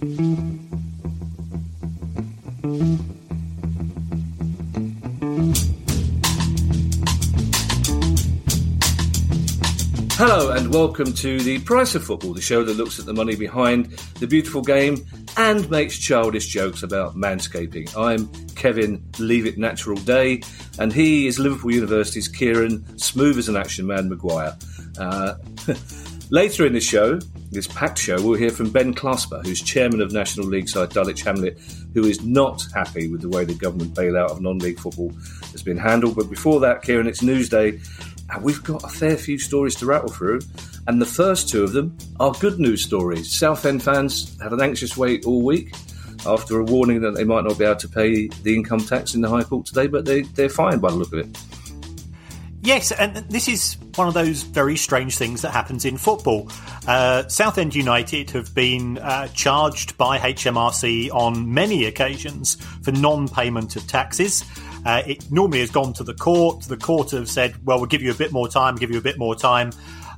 Hello and welcome to the Price of Football, the show that looks at the money behind the beautiful game and makes childish jokes about manscaping. I'm Kevin Leave It Natural Day, and he is Liverpool University's Kieran Smooth as an Action Man Maguire. Uh, later in the show, this packed show, we'll hear from Ben Clasper, who's chairman of National League side Dulwich Hamlet, who is not happy with the way the government bailout of non league football has been handled. But before that, Kieran, it's Newsday, and we've got a fair few stories to rattle through. And the first two of them are good news stories. Southend fans had an anxious wait all week after a warning that they might not be able to pay the income tax in the High Court today, but they, they're fine by the look of it. Yes, and this is one of those very strange things that happens in football. Uh, Southend United have been uh, charged by HMRC on many occasions for non payment of taxes. Uh, it normally has gone to the court. The court have said, well, we'll give you a bit more time, give you a bit more time.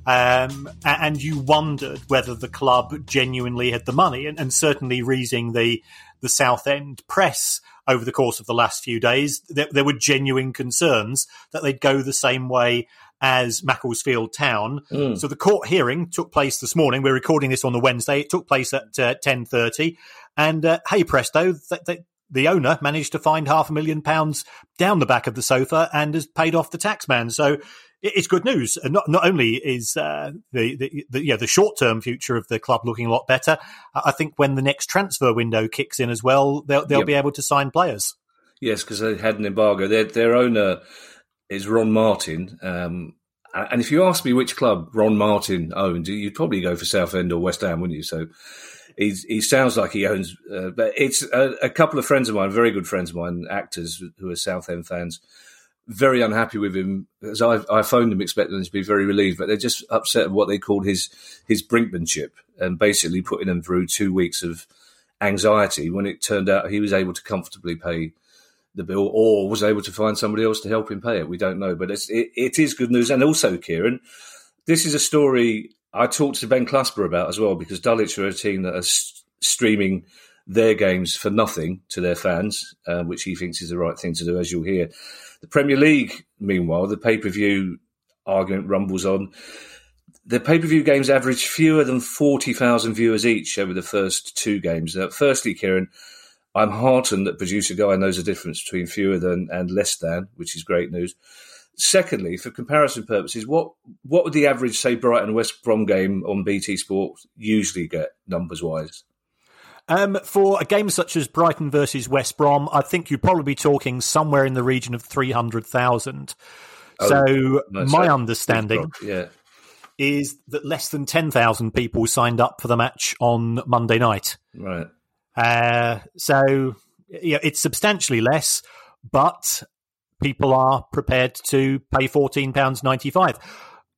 Um, and you wondered whether the club genuinely had the money. And, and certainly reading the, the Southend press over the course of the last few days, there, there were genuine concerns that they'd go the same way as Macclesfield Town. Mm. So the court hearing took place this morning. We're recording this on the Wednesday. It took place at uh, ten thirty, and uh, hey presto, th- th- the owner managed to find half a million pounds down the back of the sofa and has paid off the taxman. So it's good news. Not not only is uh, the, the, the yeah the short term future of the club looking a lot better. I think when the next transfer window kicks in as well, they'll they'll yep. be able to sign players. Yes, because they had an embargo. Their their owner is Ron Martin. Um, and if you ask me which club Ron Martin owned, you'd probably go for Southend or West Ham, wouldn't you? So he's, he sounds like he owns, uh, but it's a, a, couple of friends of mine, very good friends of mine, actors who are Southend fans, very unhappy with him. As I, I phoned him expecting them to be very relieved, but they're just upset at what they called his his brinkmanship and basically putting them through two weeks of anxiety when it turned out he was able to comfortably pay the bill or was able to find somebody else to help him pay it. We don't know, but it's, it, it is good news. And also, Kieran, this is a story I talked to Ben Clasper about as well because Dulwich are a team that are st- streaming their games for nothing to their fans, uh, which he thinks is the right thing to do, as you'll hear. The Premier League, meanwhile, the pay per view argument rumbles on. The pay per view games average fewer than 40,000 viewers each over the first two games. Now, firstly, Kieran, I'm heartened that producer guy knows the difference between fewer than and less than, which is great news. Secondly, for comparison purposes, what what would the average, say, Brighton West Brom game on BT Sport usually get numbers wise? Um, for a game such as Brighton versus West Brom, I think you'd probably be talking somewhere in the region of three hundred thousand. Oh, so no, my understanding, yeah. is that less than ten thousand people signed up for the match on Monday night. Right. Uh, so yeah, it's substantially less, but people are prepared to pay £14.95.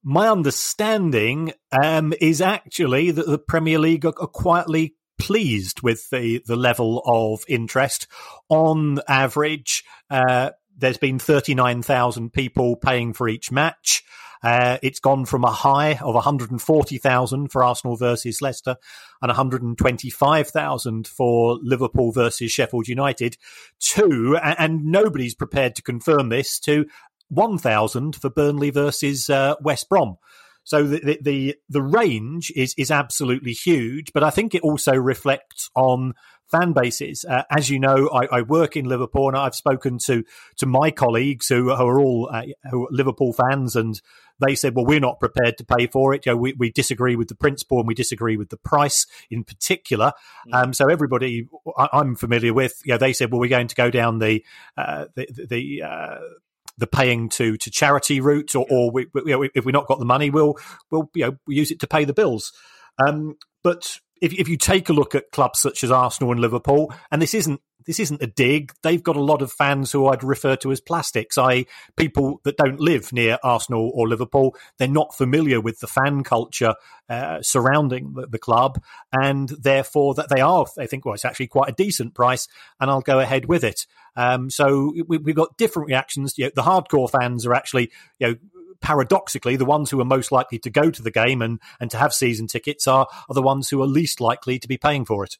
My understanding um, is actually that the Premier League are quietly pleased with the, the level of interest. On average, uh, there's been 39,000 people paying for each match. Uh, it's gone from a high of 140,000 for Arsenal versus Leicester and 125,000 for Liverpool versus Sheffield United to, and, nobody's prepared to confirm this, to 1,000 for Burnley versus uh, West Brom. So the, the the range is is absolutely huge, but I think it also reflects on fan bases. Uh, as you know, I, I, work in Liverpool, and I've spoken to to my colleagues who, who are all uh, who are Liverpool fans, and they said, "Well, we're not prepared to pay for it. You know, we, we disagree with the principle, and we disagree with the price in particular." Mm. Um, so everybody I, am familiar with, you know, they said, "Well, we're going to go down the uh, the, the uh, the paying to to charity route, or, or we, you know, if we've not got the money, we'll we'll you know we use it to pay the bills." Um, but if, if you take a look at clubs such as Arsenal and Liverpool, and this isn't this isn't a dig. They've got a lot of fans who I'd refer to as plastics, i.e., people that don't live near Arsenal or Liverpool. They're not familiar with the fan culture uh, surrounding the, the, club, and therefore that they are. They think, well, it's actually quite a decent price, and I'll go ahead with it. Um, so we, have got different reactions. You know, the hardcore fans are actually, you know paradoxically, the ones who are most likely to go to the game and, and to have season tickets are, are the ones who are least likely to be paying for it.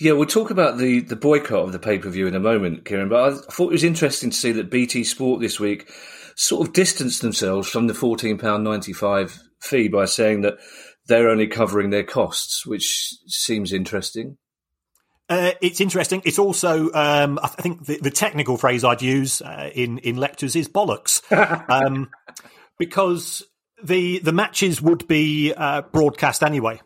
Yeah, we'll talk about the, the boycott of the pay per view in a moment, Kieran. But I thought it was interesting to see that BT Sport this week sort of distanced themselves from the £14.95 fee by saying that they're only covering their costs, which seems interesting. Uh, it's interesting. It's also, um, I think, the, the, technical phrase I'd use uh, in in lectures is bollocks, um, because the the matches would be uh, broadcast anyway.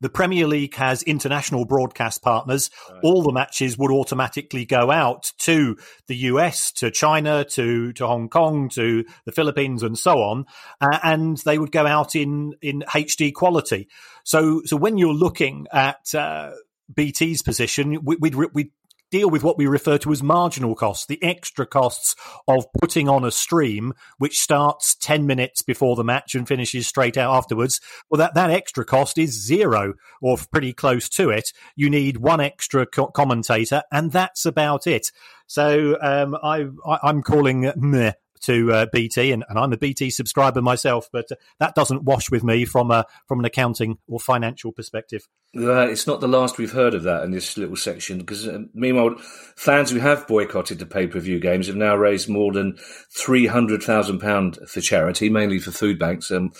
The Premier League has international broadcast partners. Right. All the matches would automatically go out to the US, to China, to to Hong Kong, to the Philippines, and so on, uh, and they would go out in in HD quality. So so when you're looking at uh, BT's position, we, would we'd deal with what we refer to as marginal costs, the extra costs of putting on a stream which starts 10 minutes before the match and finishes straight out afterwards. Well, that, that extra cost is zero or pretty close to it. You need one extra co- commentator and that's about it. So um, I, I, am calling meh to uh, BT, and, and, I'm a BT subscriber myself, but uh, that doesn't wash with me from a from an accounting or financial perspective. Uh, it's not the last we've heard of that in this little section, because uh, meanwhile, fans who have boycotted the pay per view games have now raised more than three hundred thousand pound for charity, mainly for food banks. Um,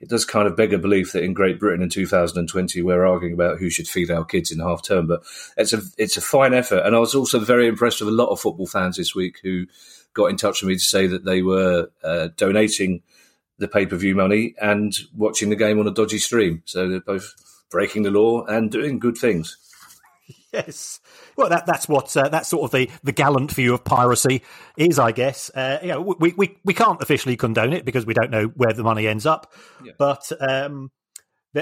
it does kind of beg a belief that in Great Britain in 2020 we're arguing about who should feed our kids in half term. But it's a it's a fine effort, and I was also very impressed with a lot of football fans this week who got in touch with me to say that they were uh, donating the pay per view money and watching the game on a dodgy stream. So they're both breaking the law and doing good things. Yes, well, that, that's what uh, that's sort of the, the gallant view of piracy is, I guess. Uh, you know, we, we we can't officially condone it because we don't know where the money ends up, yeah. but um,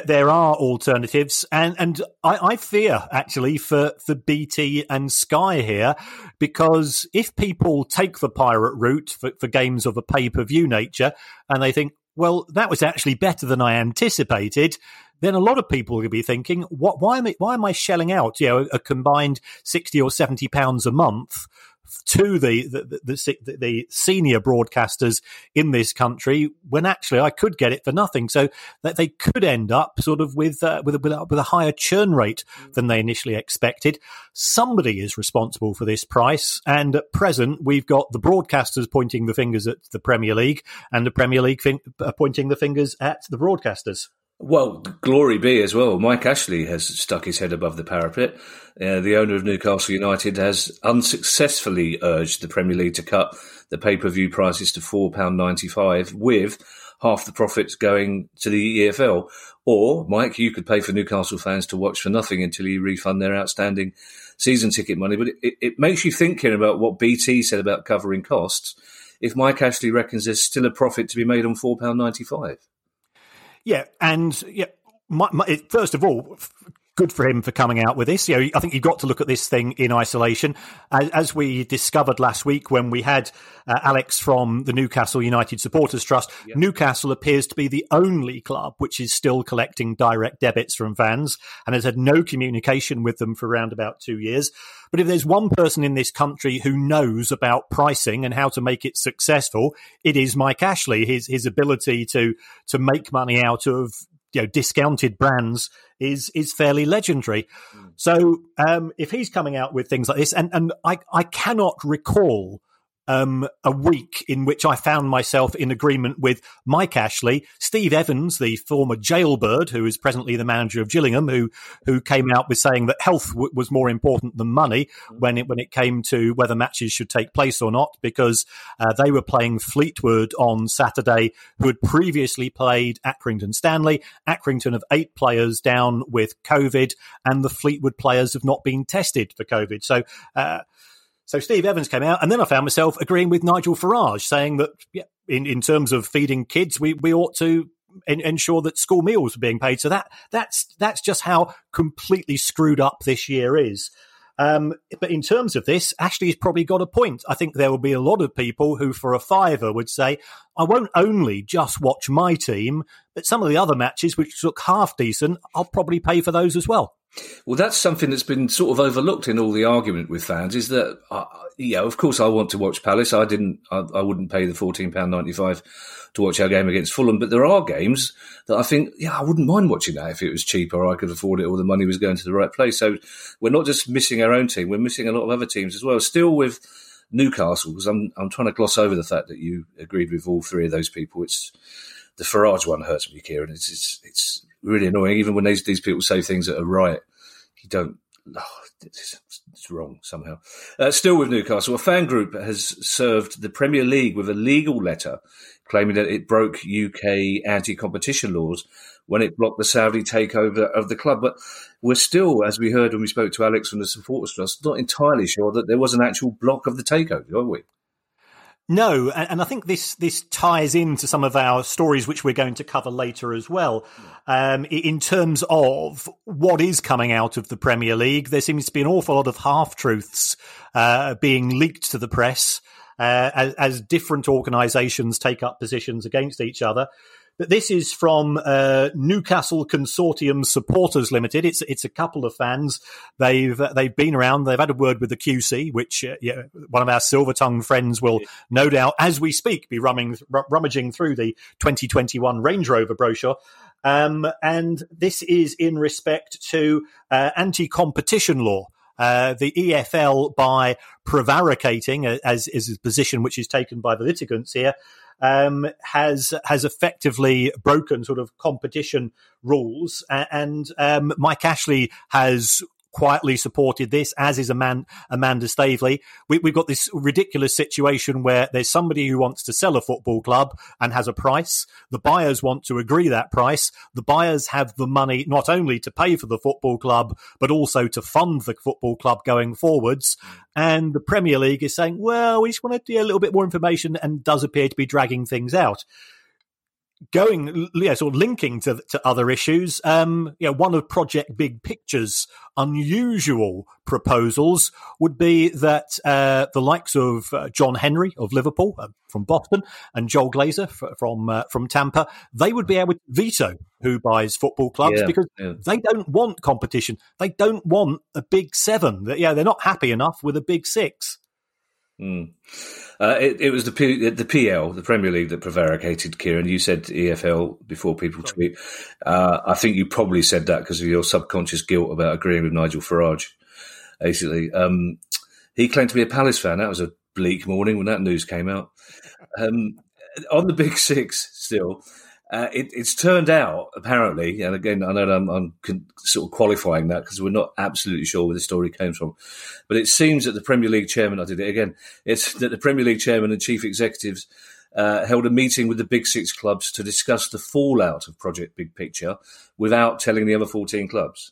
there are alternatives, and and I, I, fear actually for for BT and Sky here because if people take the pirate route for, for games of a pay per view nature, and they think, well, that was actually better than I anticipated, then a lot of people will be thinking, what? Why am I, why am I shelling out you know a combined sixty or seventy pounds a month to the the, the the, senior broadcasters in this country when actually I could get it for nothing. So that they could end up sort of with uh, with, a, with, a, with a higher churn rate than they initially expected. Somebody is responsible for this price, and at present we've got the broadcasters pointing the fingers at the Premier League and the Premier League fin- uh, pointing the fingers at the broadcasters. Well, glory be as well. Mike Ashley has stuck his head above the parapet. Uh, the owner of Newcastle United has unsuccessfully urged the Premier League to cut the pay per view prices to £4.95 with half the profits going to the EFL. Or, Mike, you could pay for Newcastle fans to watch for nothing until you refund their outstanding season ticket money. But it, it makes you thinking about what BT said about covering costs. If Mike Ashley reckons there's still a profit to be made on £4.95. Yeah, and yeah, my, my, first of all, good for him for coming out with this. You know, I think you've got to look at this thing in isolation. As, as we discovered last week when we had uh, Alex from the Newcastle United Supporters Trust, yep. Newcastle appears to be the only club which is still collecting direct debits from fans and has had no communication with them for around about two years. But if there's one person in this country who knows about pricing and how to make it successful, it is Mike Ashley. His his ability to to make money out of you know discounted brands is is fairly legendary. Mm. So um, if he's coming out with things like this, and and I I cannot recall um, a week in which I found myself in agreement with Mike Ashley, Steve Evans, the former jailbird, who is presently the manager of Gillingham, who who came out with saying that health w- was more important than money when it when it came to whether matches should take place or not, because uh, they were playing Fleetwood on Saturday, who had previously played Accrington Stanley. Accrington have eight players down with COVID, and the Fleetwood players have not been tested for COVID. So. Uh, so Steve Evans came out, and then I found myself agreeing with Nigel Farage, saying that yeah, in, in terms of feeding kids, we, we ought to ensure that school meals are being paid. So that that's that's just how completely screwed up this year is. Um, but in terms of this, Ashley's probably got a point. I think there will be a lot of people who, for a fiver, would say, I won't only just watch my team, but some of the other matches, which look half decent, I'll probably pay for those as well. Well, that's something that's been sort of overlooked in all the argument with fans. Is that uh, yeah, of course I want to watch Palace. I didn't. I, I wouldn't pay the fourteen pound ninety five to watch our game against Fulham. But there are games that I think, yeah, I wouldn't mind watching that if it was cheaper I could afford it or the money was going to the right place. So we're not just missing our own team, we're missing a lot of other teams as well. Still with Newcastle, because I'm, I'm trying to gloss over the fact that you agreed with all three of those people. It's the Farage one hurts me, Kieran. It's, it's, it's really annoying. Even when these, these people say things that are right, you don't, oh, it's, it's wrong somehow. Uh, still with Newcastle, a fan group has served the Premier League with a legal letter claiming that it broke UK anti-competition laws when it blocked the Saudi takeover of the club. But we're still, as we heard when we spoke to Alex from the Supporters Trust, not entirely sure that there was an actual block of the takeover, are we? No, and I think this this ties into some of our stories, which we're going to cover later as well. Um, in terms of what is coming out of the Premier League, there seems to be an awful lot of half truths uh, being leaked to the press uh, as, as different organisations take up positions against each other. But this is from uh, Newcastle Consortium Supporters Limited. It's it's a couple of fans. They've they've been around. They've had a word with the QC, which uh, yeah, one of our silver tongue friends will no doubt, as we speak, be rumming, rummaging through the 2021 Range Rover brochure. Um, and this is in respect to uh, anti-competition law. Uh, the EFL, by prevaricating, uh, as is the position which is taken by the litigants here, um, has has effectively broken sort of competition rules, and um, Mike Ashley has quietly supported this, as is Amanda, Amanda Staveley. We, have got this ridiculous situation where there's somebody who wants to sell a football club and has a price. The buyers want to agree that price. The buyers have the money not only to pay for the football club, but also to fund the football club going forwards. And the Premier League is saying, well, we just want to do a little bit more information and does appear to be dragging things out going, yeah, sort of linking to to other issues. Um, you know, one of Project Big Picture's unusual proposals would be that uh, the likes of uh, John Henry of Liverpool uh, from Boston and Joel Glazer f- from uh, from Tampa, they would be able to veto who buys football clubs yeah, because yeah. they don't want competition. They don't want a big seven. Yeah, they're not happy enough with a big six. Mm. Uh, it, it, was the P, the PL, the Premier League, that prevaricated. Kieran, you said EFL before people tweet. Uh, I think you probably said that because of your subconscious guilt about agreeing with Nigel Farage. Basically, um, he claimed to be a Palace fan. That was a bleak morning when that news came out. Um, on the Big Six, still, uh, it, it's turned out, apparently, and again, I know I'm, I'm con- sort of qualifying that because we're not absolutely sure where the story came from, but it seems that the Premier League chairman, I did it again, it's that the Premier League chairman and chief executives uh, held a meeting with the Big Six clubs to discuss the fallout of Project Big Picture without telling the other 14 clubs.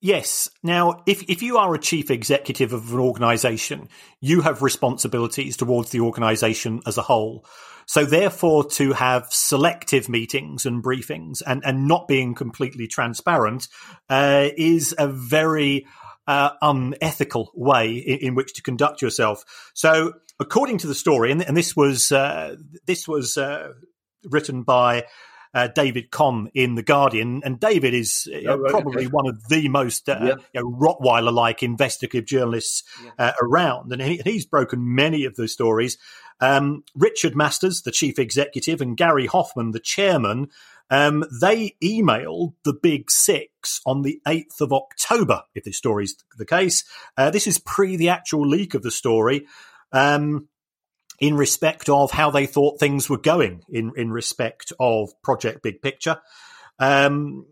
Yes. Now, if, if you are a chief executive of an organization, you have responsibilities towards the organization as a whole. So therefore, to have selective meetings and briefings and, and not being completely transparent uh, is a very uh, unethical way in, in, which to conduct yourself. So, according to the story, and, and this was uh, this was uh, written by uh, David Conn in The Guardian. And David is uh, oh, right, probably okay. one of the most uh, yeah. you know, Rottweiler like investigative journalists yeah. Uh, around. And he, he's broken many of those stories. Um, Richard Masters, the chief executive, and Gary Hoffman, the chairman, um, they emailed the Big Six on the 8th of October, if this story's the case. Uh, this is pre the actual leak of the story. Um, in respect of how they thought things were going in, in respect of Project Big Picture. Um,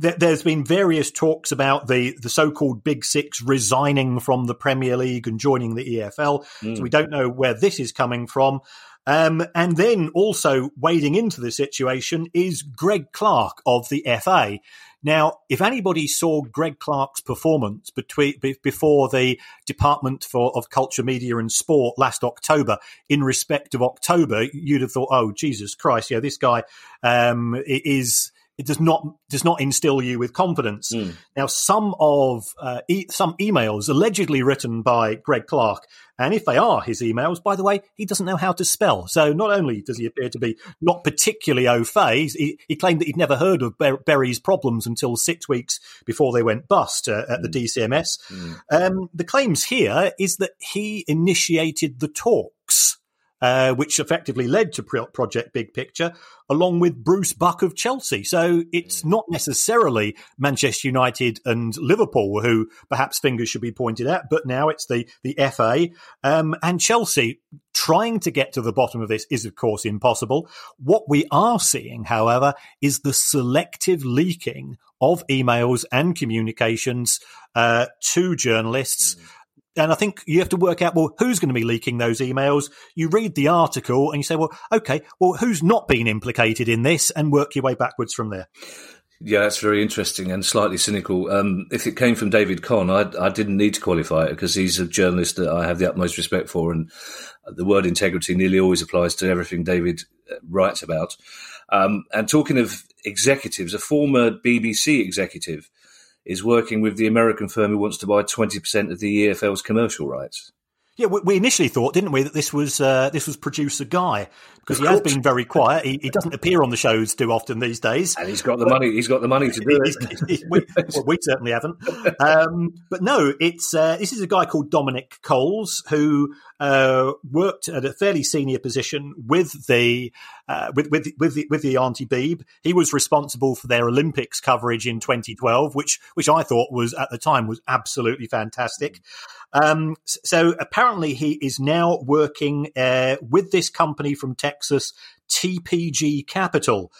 th- there's been various talks about the, the so-called Big Six resigning from the Premier League and joining the EFL. Mm. So we don't know where this is coming from. Um, and then also wading into the situation is Greg Clarke of the FA. Now, if anybody saw Greg Clarke's performance between, before the Department for, of Culture, Media and Sport last October, in respect of October, you'd have thought, oh, Jesus Christ, yeah, this guy um, is it does not does not instill you with confidence. Mm. Now, some of uh, e- some emails allegedly written by Greg Clarke, and if they are his emails, by the way, he doesn't know how to spell. So not only does he appear to be not particularly au fait, he, he claimed that he'd never heard of Ber- Bury's problems until six weeks before they went bust uh, at mm. the DCMS. Mm. Um, the claims here is that he initiated the talks uh, which effectively led to Project Big Picture, along with Bruce Buck of Chelsea. So it's not necessarily Manchester United and Liverpool who perhaps fingers should be pointed at, but now it's the, the FA um, and Chelsea. Trying to get to the bottom of this is, of course, impossible. What we are seeing, however, is the selective leaking of emails and communications uh, to journalists. Mm and I think you have to work out, well, who's going to be leaking those emails? You read the article and you say, well, okay, well, who's not been implicated in this and work your way backwards from there. Yeah, that's very interesting and slightly cynical. Um, if it came from David Conn, I, I, didn't need to qualify it because he's a journalist that I have the utmost respect for, and the word integrity nearly always applies to everything David uh, writes about. Um, and talking of executives, a former BBC executive is working with the American firm who wants to buy 20% of the EFL's commercial rights. Yeah, we initially thought, didn't we, that this was uh, this was producer Guy because he has been very quiet. He, he, doesn't appear on the shows too often these days, and he's got the money. He's got the money to do it. we, well, we, certainly haven't. Um, but no, it's uh, this is a guy called Dominic Coles who uh, worked at a fairly senior position with the uh, with with with the, with the Auntie Beeb. He was responsible for their Olympics coverage in 2012, which which I thought was at the time was absolutely fantastic. Um, so apparently, he is now working uh, with this company from Texas, TPG Capital.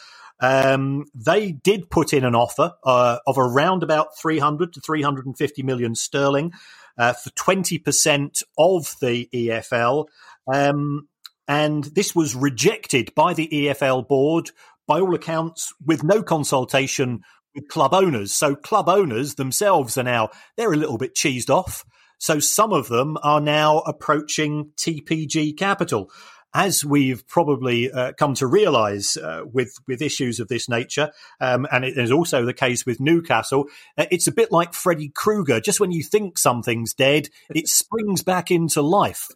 Um, they did put in an offer uh, of around about 300 to 350 million sterling uh, for 20% of the EFL. Um, and this was rejected by the EFL board, by all accounts, with no consultation with club owners. So club owners themselves are now, they're a little bit cheesed off. So some of them are now approaching TPG Capital. As we've probably uh, come to realise uh, with with issues of this nature, um, and it is also the case with Newcastle, uh, it's a bit like Freddy Krueger. Just when you think something's dead, it springs back into life.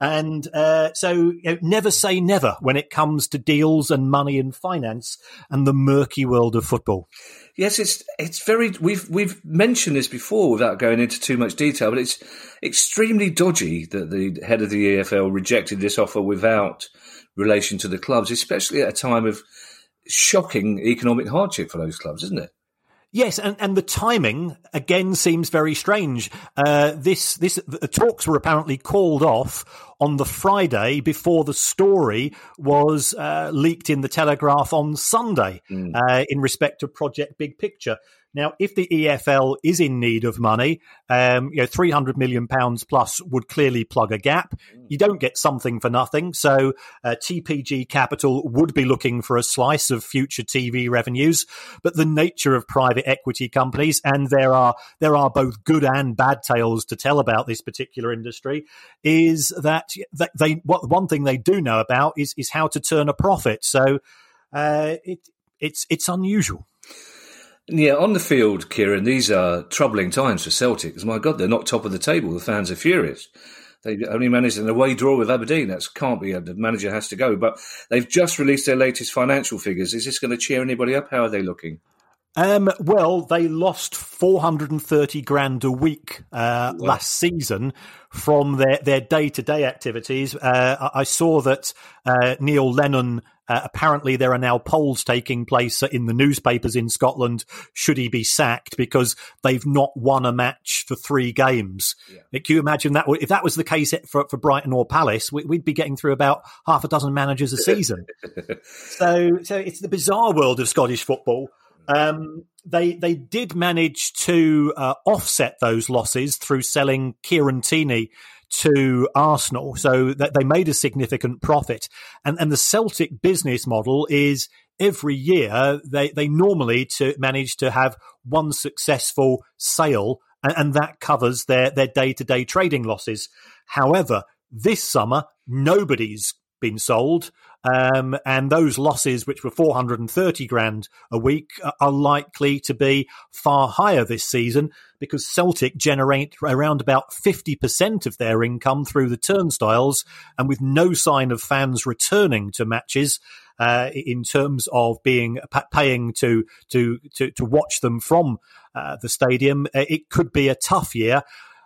And uh, so, you know, never say never when it comes to deals and money and finance and the murky world of football. Yes, it's it's very. We've we've mentioned this before without going into too much detail, but it's extremely dodgy that the head of the EFL rejected this offer without relation to the clubs, especially at a time of shocking economic hardship for those clubs, isn't it? Yes, and, and the timing again seems very strange. Uh, this this the talks were apparently called off on the Friday before the story was uh, leaked in the Telegraph on Sunday mm. uh, in respect to Project Big Picture. Now, if the EFL is in need of money, um, you know, three hundred million pounds plus would clearly plug a gap. Mm. You don't get something for nothing, so uh, TPG Capital would be looking for a slice of future TV revenues. But the nature of private equity companies, and there are there are both good and bad tales to tell about this particular industry, is that they what one thing they do know about is is how to turn a profit. So uh, it it's it's unusual. Yeah, on the field, Kieran, these are troubling times for Celtic. My God, they're not top of the table. The fans are furious. They only managed an away draw with Aberdeen. That can't be. The manager has to go. But they've just released their latest financial figures. Is this going to cheer anybody up? How are they looking? Um, well, they lost 430 grand a week uh, last season from their, their day-to-day activities. Uh, I saw that uh, Neil Lennon uh, apparently, there are now polls taking place in the newspapers in Scotland. Should he be sacked because they've not won a match for three games? Yeah. Can you imagine that? If that was the case for, for Brighton or Palace, we'd be getting through about half a dozen managers a season. so, so it's the bizarre world of Scottish football. Um, they they did manage to uh, offset those losses through selling Kieran Tierney to Arsenal, so that they made a significant profit. And and the Celtic business model is every year they they normally to manage to have one successful sale, and, and that covers their their day to day trading losses. However, this summer nobody's been sold. Um, and those losses, which were 430 grand a week, are likely to be far higher this season because Celtic generate around about 50% of their income through the turnstiles. And with no sign of fans returning to matches, uh, in terms of being paying to to to, to watch them from uh, the stadium, uh, it could be a tough year.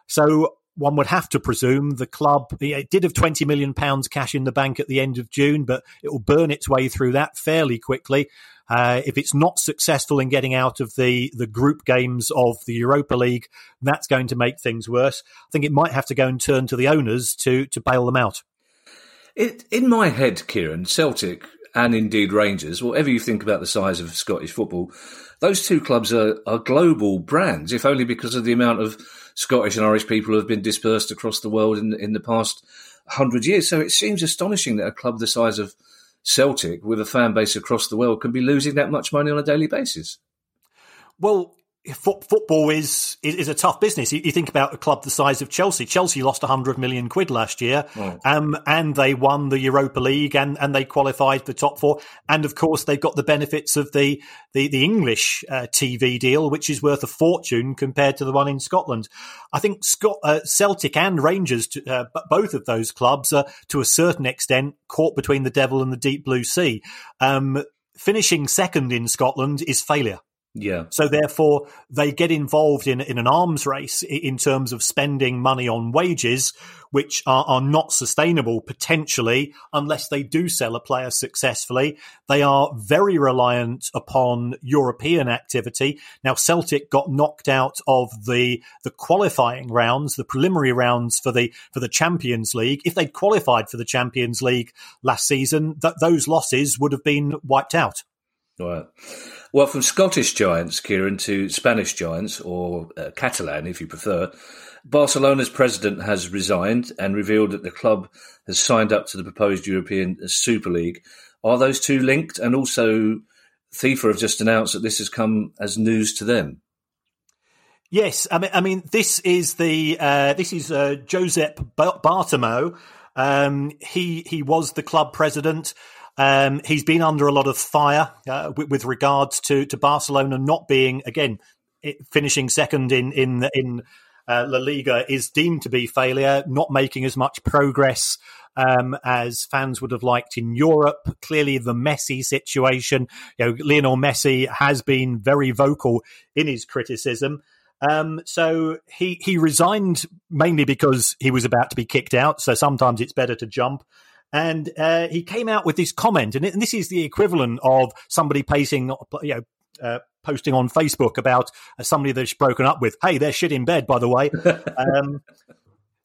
So one would have to presume the club it did have 20 million pounds cash in the bank at the end of June, but it will burn its way through that fairly quickly. Uh, if it's not successful in getting out of the the group games of the Europa League, that's going to make things worse. I think it might have to go and turn to the owners to to bail them out. It, in my head, Kieran, Celtic and indeed Rangers, whatever you think about the size of Scottish football, those two clubs are, are global brands, if only because of the amount of Scottish and Irish people who have been dispersed across the world in, in the past hundred years. So it seems astonishing that a club the size of Celtic, with a fan base across the world, can be losing that much money on a daily basis. Well, football is, is, is a tough business. You, you, think about a club the size of Chelsea. Chelsea lost 100 million quid last year, oh. um, and they won the Europa League and, and they qualified for top four. And of course, they've got the benefits of the the, the English uh, TV deal, which is worth a fortune compared to the one in Scotland. I think Scott, uh, Celtic and Rangers, uh, both of those clubs, are to a certain extent caught between the devil and the deep blue sea. Um, finishing second in Scotland is failure. Yeah. So therefore, they get involved in in an arms race in terms of spending money on wages, which are, are not sustainable potentially unless they do sell a player successfully. They are very reliant upon European activity. Now, Celtic got knocked out of the the qualifying rounds, the preliminary rounds for the for the Champions League. If they'd qualified for the Champions League last season, th- those losses would have been wiped out. Right. Well, from Scottish giants, Kieran, to Spanish giants, or uh, Catalan if you prefer, Barcelona's president has resigned and revealed that the club has signed up to the proposed European Super League. Are those two linked? And also, FIFA have just announced that this has come as news to them. Yes, I mean, I mean, this is the uh, this is uh, Josep Bartomeu. Um, he he was the club president. Um, he's been under a lot of fire uh, with, with, regards to, to Barcelona not being again it, finishing second in in in uh, La Liga is deemed to be failure, not making as much progress um, as fans would have liked in Europe. Clearly, the Messi situation, you know, Lionel Messi has been very vocal in his criticism. Um, so he he resigned mainly because he was about to be kicked out. So sometimes it's better to jump. And uh, he came out with this comment, and, it, and, this is the equivalent of somebody pacing, you know, uh, posting on Facebook about uh, somebody that's broken up with. Hey, they're shit in bed, by the way. um,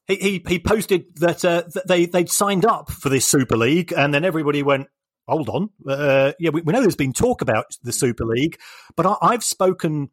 he, he, he posted that, uh, that they they'd signed up for this Super League, and then everybody went, "Hold on, uh, yeah, we, we, know there's been talk about the Super League, but I, I've spoken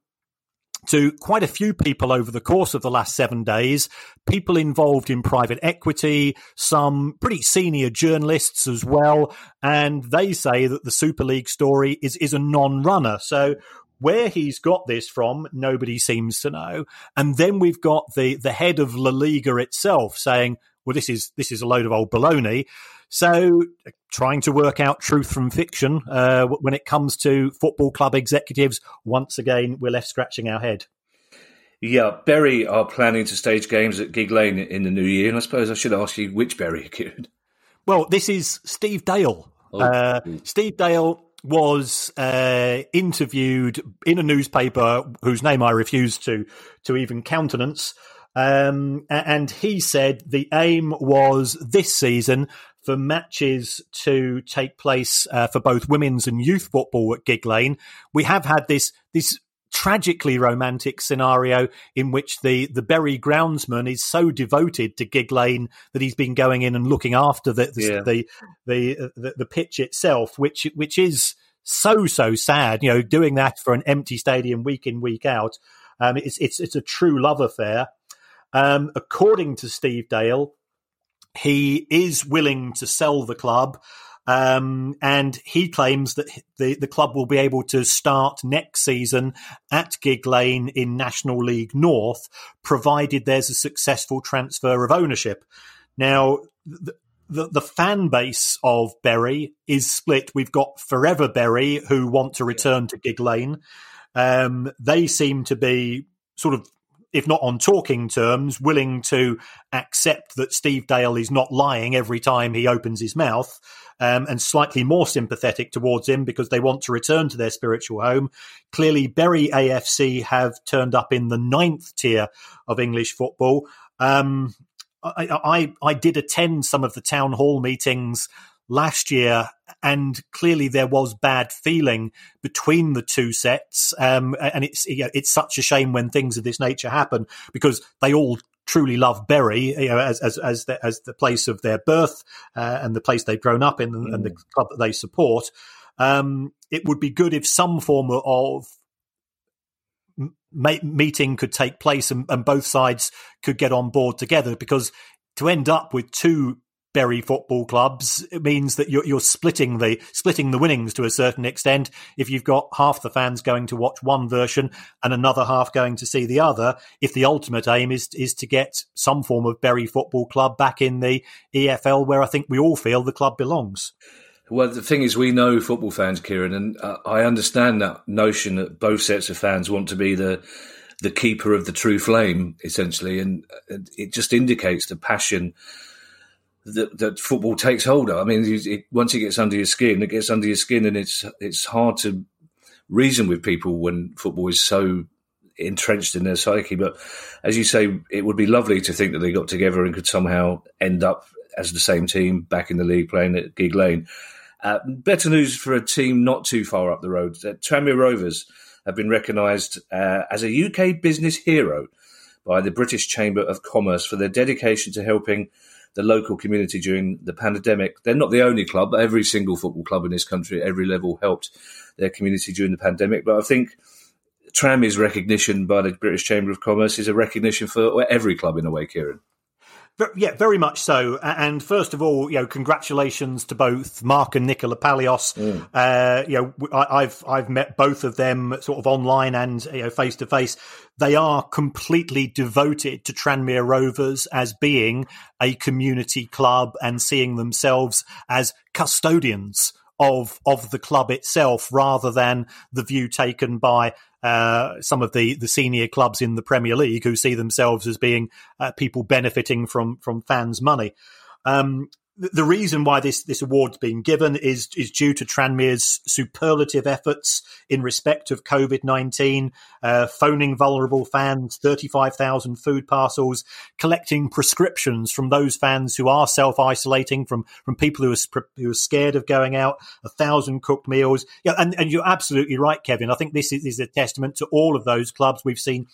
to quite a few people over the course of the last seven days, people involved in private equity, some pretty senior journalists as well. And they say that the Super League story is, is a non runner. So where he's got this from, nobody seems to know. And then we've got the, the head of La Liga itself saying, well, this is, this is a load of old baloney. So, trying to work out truth from fiction uh, when it comes to football club executives, once again, we're left scratching our head. Yeah, Bury are planning to stage games at Gigg Lane in the new year, and I suppose I should ask you which Bury, Kieran. Well, this is Steve Dale. Oh. Uh, Steve Dale was uh, interviewed in a newspaper whose name I refuse to to even countenance. Um, and he said the aim was this season for matches to take place uh, for both women's and youth football at Gigg Lane. We have had this this tragically romantic scenario in which the the Bury groundsman is so devoted to Gigg Lane that he's been going in and looking after the the yeah. the, the, the, the pitch itself, which which is so so sad. You know, doing that for an empty stadium week in week out. Um, it's it's it's a true love affair. Um, according to Steve Dale, he is willing to sell the club. Um, and he claims that the, the club will be able to start next season at Gigg Lane in National League North, provided there's a successful transfer of ownership. Now, the, the, the fan base of Bury is split. We've got Forever Bury, who want to return to Gigg Lane. Um, they seem to be sort of if not on talking terms, willing to accept that Steve Dale is not lying every time he opens his mouth, um, and slightly more sympathetic towards him because they want to return to their spiritual home. Clearly, Bury AFC have turned up in the ninth tier of English football. Um, I, I, I did attend some of the town hall meetings last year, and clearly there was bad feeling between the two sets. Um, and it's you know, it's such a shame when things of this nature happen because they all truly love Bury, you know, as as as the, as the place of their birth uh, and the place they've grown up in, mm. and the mm. club that they support. Um, it would be good if some form of meeting could take place and, and both sides could get on board together because to end up with two Bury football clubs it means that you're, you're, splitting the splitting the winnings to a certain extent. If you've got half the fans going to watch one version and another half going to see the other, if the ultimate aim is is to get some form of Bury football club back in the EFL, where I think we all feel the club belongs. Well, the thing is, we know football fans, Kieran, and uh, I understand that notion that both sets of fans want to be the the keeper of the true flame, essentially, and it just indicates the passion that, that football takes hold of. I mean, it, once it gets under your skin, it gets under your skin, and it's it's hard to reason with people when football is so entrenched in their psyche. But as you say, it would be lovely to think that they got together and could somehow end up as the same team back in the league playing at Gigg Lane. Uh, better news for a team not too far up the road. Uh, Tranmere Rovers have been recognised uh, as a UK business hero by the British Chamber of Commerce for their dedication to helping the local community during the pandemic. They're not the only club, every single football club in this country at every level helped their community during the pandemic. But I think Tranmere's recognition by the British Chamber of Commerce is a recognition for every club in a way, Kieran. Yeah, very much so. And first of all, you know, congratulations to both Mark and Nicola Palios. Mm. Uh, you know, I, have I've met both of them sort of online and you know face to face. They are completely devoted to Tranmere Rovers as being a community club and seeing themselves as custodians of of the club itself, rather than the view taken by uh, some of the, the senior clubs in the Premier League who see themselves as being uh, people benefiting from from fans' money. Um, the reason why this this award's been given is is due to Tranmere's superlative efforts in respect of COVID nineteen, uh, phoning vulnerable fans, thirty five thousand food parcels, collecting prescriptions from those fans who are self isolating, from from people who are who are scared of going out, a thousand cooked meals. Yeah, and, and you're absolutely right, Kevin. I think this is, is a testament to all of those clubs. We've seen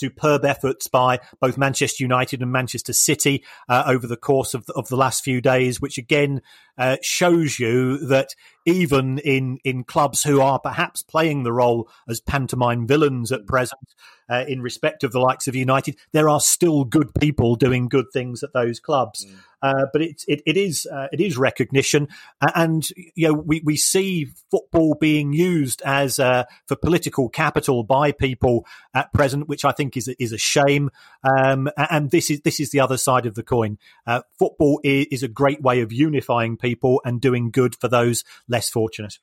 superb efforts by both Manchester United and Manchester City uh, over the course of the, of the last few days, which again uh, shows you that even in in clubs who are perhaps playing the role as pantomime villains at present, uh, in respect of the likes of United, there are still good people doing good things at those clubs. Mm. Uh, but it, it, it is uh, it is recognition, and you know we, we see football being used as uh, for political capital by people at present, which I think is is a shame. Um, and this is this is the other side of the coin. Uh, football is, is, a great way of unifying people and doing good for those less fortunate.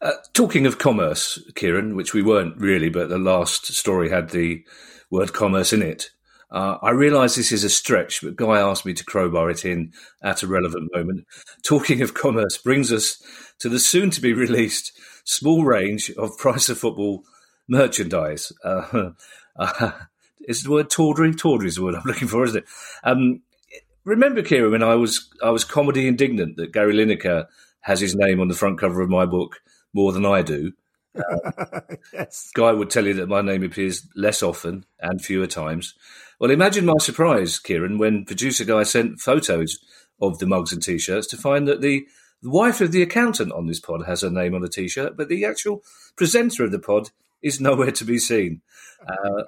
Uh, talking of commerce, Kieran, which we weren't really, but the last story had the word commerce in it. Uh, I realise this is a stretch, but Guy asked me to crowbar it in at a relevant moment. Talking of commerce brings us to the soon to be released small range of Price of Football merchandise. Uh, uh, is the word tawdry? Tawdry is the word I'm looking for, isn't it? Um, remember, Kira, when I was I was comedy indignant that Gary Lineker has his name on the front cover of my book more than I do. Uh, yes. Guy would tell you that my name appears less often and fewer times. Well, imagine my surprise, Kieran, when producer Guy sent photos of the mugs and t-shirts to find that the, wife of the accountant on this pod has her name on a t-shirt, but the actual presenter of the pod is nowhere to be seen. Uh,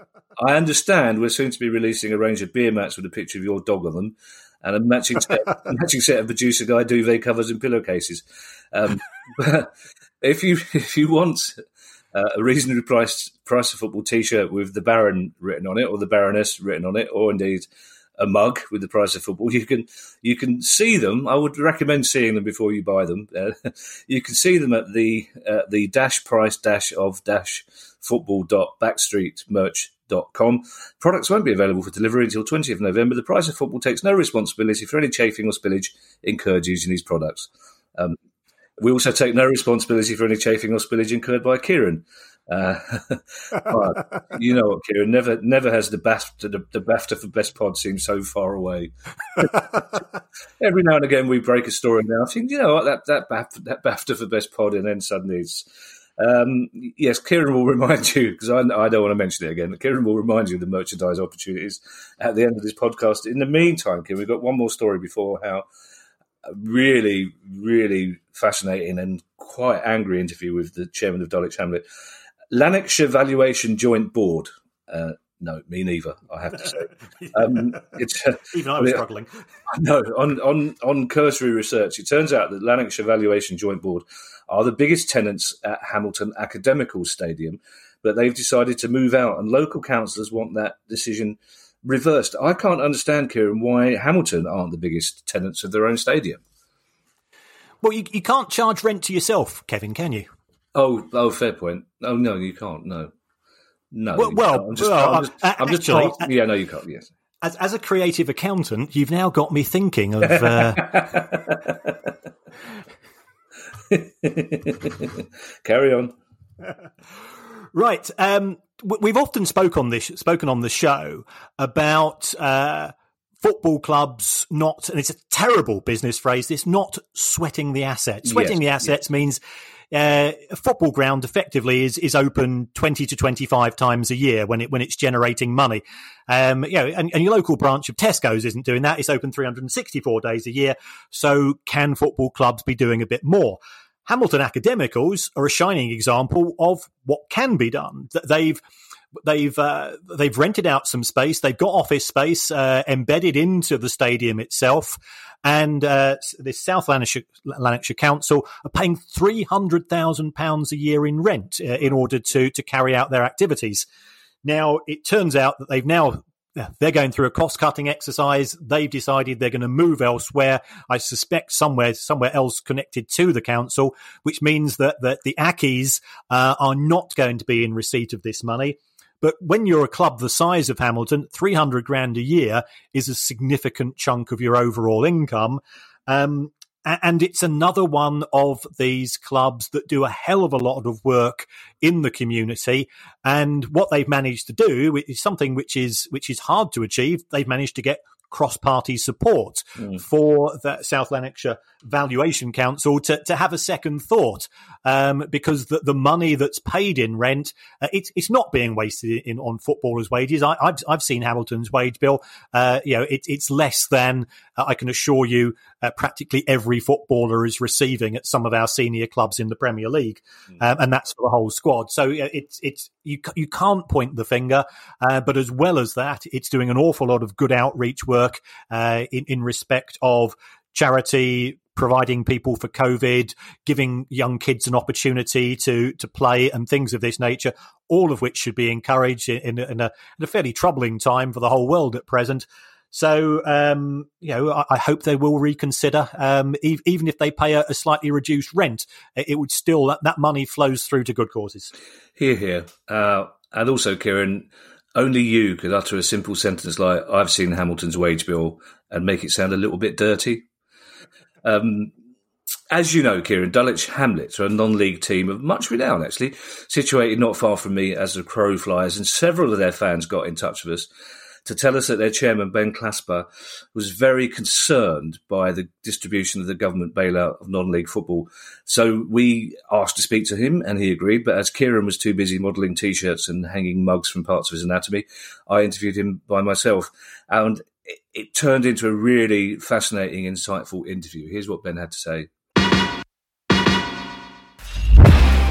I understand we're soon to be releasing a range of beer mats with a picture of your dog on them, and a matching set, a matching set of producer guy duvet covers and pillowcases. Um, if you if you want uh, a reasonably priced price of football T-shirt with the Baron written on it, or the Baroness written on it, or indeed a mug with the price of football, you can you can see them. I would recommend seeing them before you buy them. Uh, you can see them at the uh, the dash price dash of dash football dot backstreet merch Com. Products won't be available for delivery until 20th November. The price of football takes no responsibility for any chafing or spillage incurred using these products. Um, we also take no responsibility for any chafing or spillage incurred by Kieran. Uh, but you know what, Kieran? Never, never has the BAFTA, the, the BAFTA for best pod seemed so far away. Every now and again, we break a story. Now I think, you know what, that that BAFTA, that BAFTA for best pod, and then suddenly it's. Um, yes, Kieran will remind you because I, I, don't want to mention it again. Kieran will remind you of the merchandise opportunities at the end of this podcast. In the meantime, Kieran, we've got one more story before how really, really fascinating and quite angry interview with the chairman of Dulwich Hamlet. Lanarkshire Valuation Joint Board. Uh, no, me neither. I have to say, um, it's uh, even I was struggling. No, on on on cursory research, it turns out that Lanarkshire Valuation Joint Board are the biggest tenants at Hamilton Academical Stadium, but they've decided to move out, and local councillors want that decision reversed. I can't understand, Kieran, why Hamilton aren't the biggest tenants of their own stadium. Well, you, you can't charge rent to yourself, Kevin, can you? Oh, oh, fair point. Oh no, you can't. No, no. Well, well, I'm just, well, I'm just, uh, I'm just actually, yeah, no, you can't. Yes. As, as a creative accountant, you've now got me thinking of. Uh, Carry on. right. Um, we've often spoke on this, spoken on the show about uh, football clubs not, and it's a terrible business phrase. This not sweating the assets. Sweating Yes, the assets means uh, a football ground effectively is is open twenty to twenty five times a year when it when it's generating money. Um, you know, and, and your local branch of Tesco's isn't doing that. It's open three hundred and sixty four days a year. So can football clubs be doing a bit more? Hamilton Academicals are a shining example of what can be done. They've they've uh, they've rented out some space. They've got office space uh, embedded into the stadium itself, and uh, South Lanarkshire, Lanarkshire Council are paying three hundred thousand pounds a year in rent uh, in order to to carry out their activities. Now it turns out that they've now they're going through a cost cutting exercise. They've decided they're going to move elsewhere. I suspect somewhere somewhere else connected to the council, which means that that the Accies uh, are not going to be in receipt of this money. But when you're a club the size of Hamilton, 300 grand a year is a significant chunk of your overall income. Um, and it's another one of these clubs that do a hell of a lot of work in the community. And what they've managed to do is something which is which is hard to achieve. They've managed to get cross-party support Mm. for the South Lanarkshire Valuation Council to, to have a second thought, um, because the, the money that's paid in rent, uh, it's it's not being wasted in on footballers' wages. I, I've I've seen Hamilton's wage bill. Uh, you know, it, it's less than uh, I can assure you uh, practically every footballer is receiving at some of our senior clubs in the Premier League, um, and that's for the whole squad. So it's it's you you can't point the finger, uh, but as well as that, it's doing an awful lot of good outreach work uh, in in respect of charity. Providing people for COVID, giving young kids an opportunity to to play, and things of this nature, all of which should be encouraged in, in, in a, in a fairly troubling time for the whole world at present. So, um, you know, I, I hope they will reconsider, um, e- even if they pay a, a slightly reduced rent. It, would still that, that money flows through to good causes. Here, here. Uh, and also, Kieran, only you could utter a simple sentence like, I've seen Hamilton's wage bill and make it sound a little bit dirty. Um, as you know, Kieran, Dulwich Hamlets are a non-league team of much renown, actually, situated not far from me as the crow flies, and several of their fans got in touch with us to tell us that their chairman, Ben Clasper, was very concerned by the distribution of the government bailout of non-league football. So we asked to speak to him, and he agreed. But as Kieran was too busy modelling T-shirts and hanging mugs from parts of his anatomy, I interviewed him by myself, and it turned into a really fascinating, insightful interview. Here's what Ben had to say.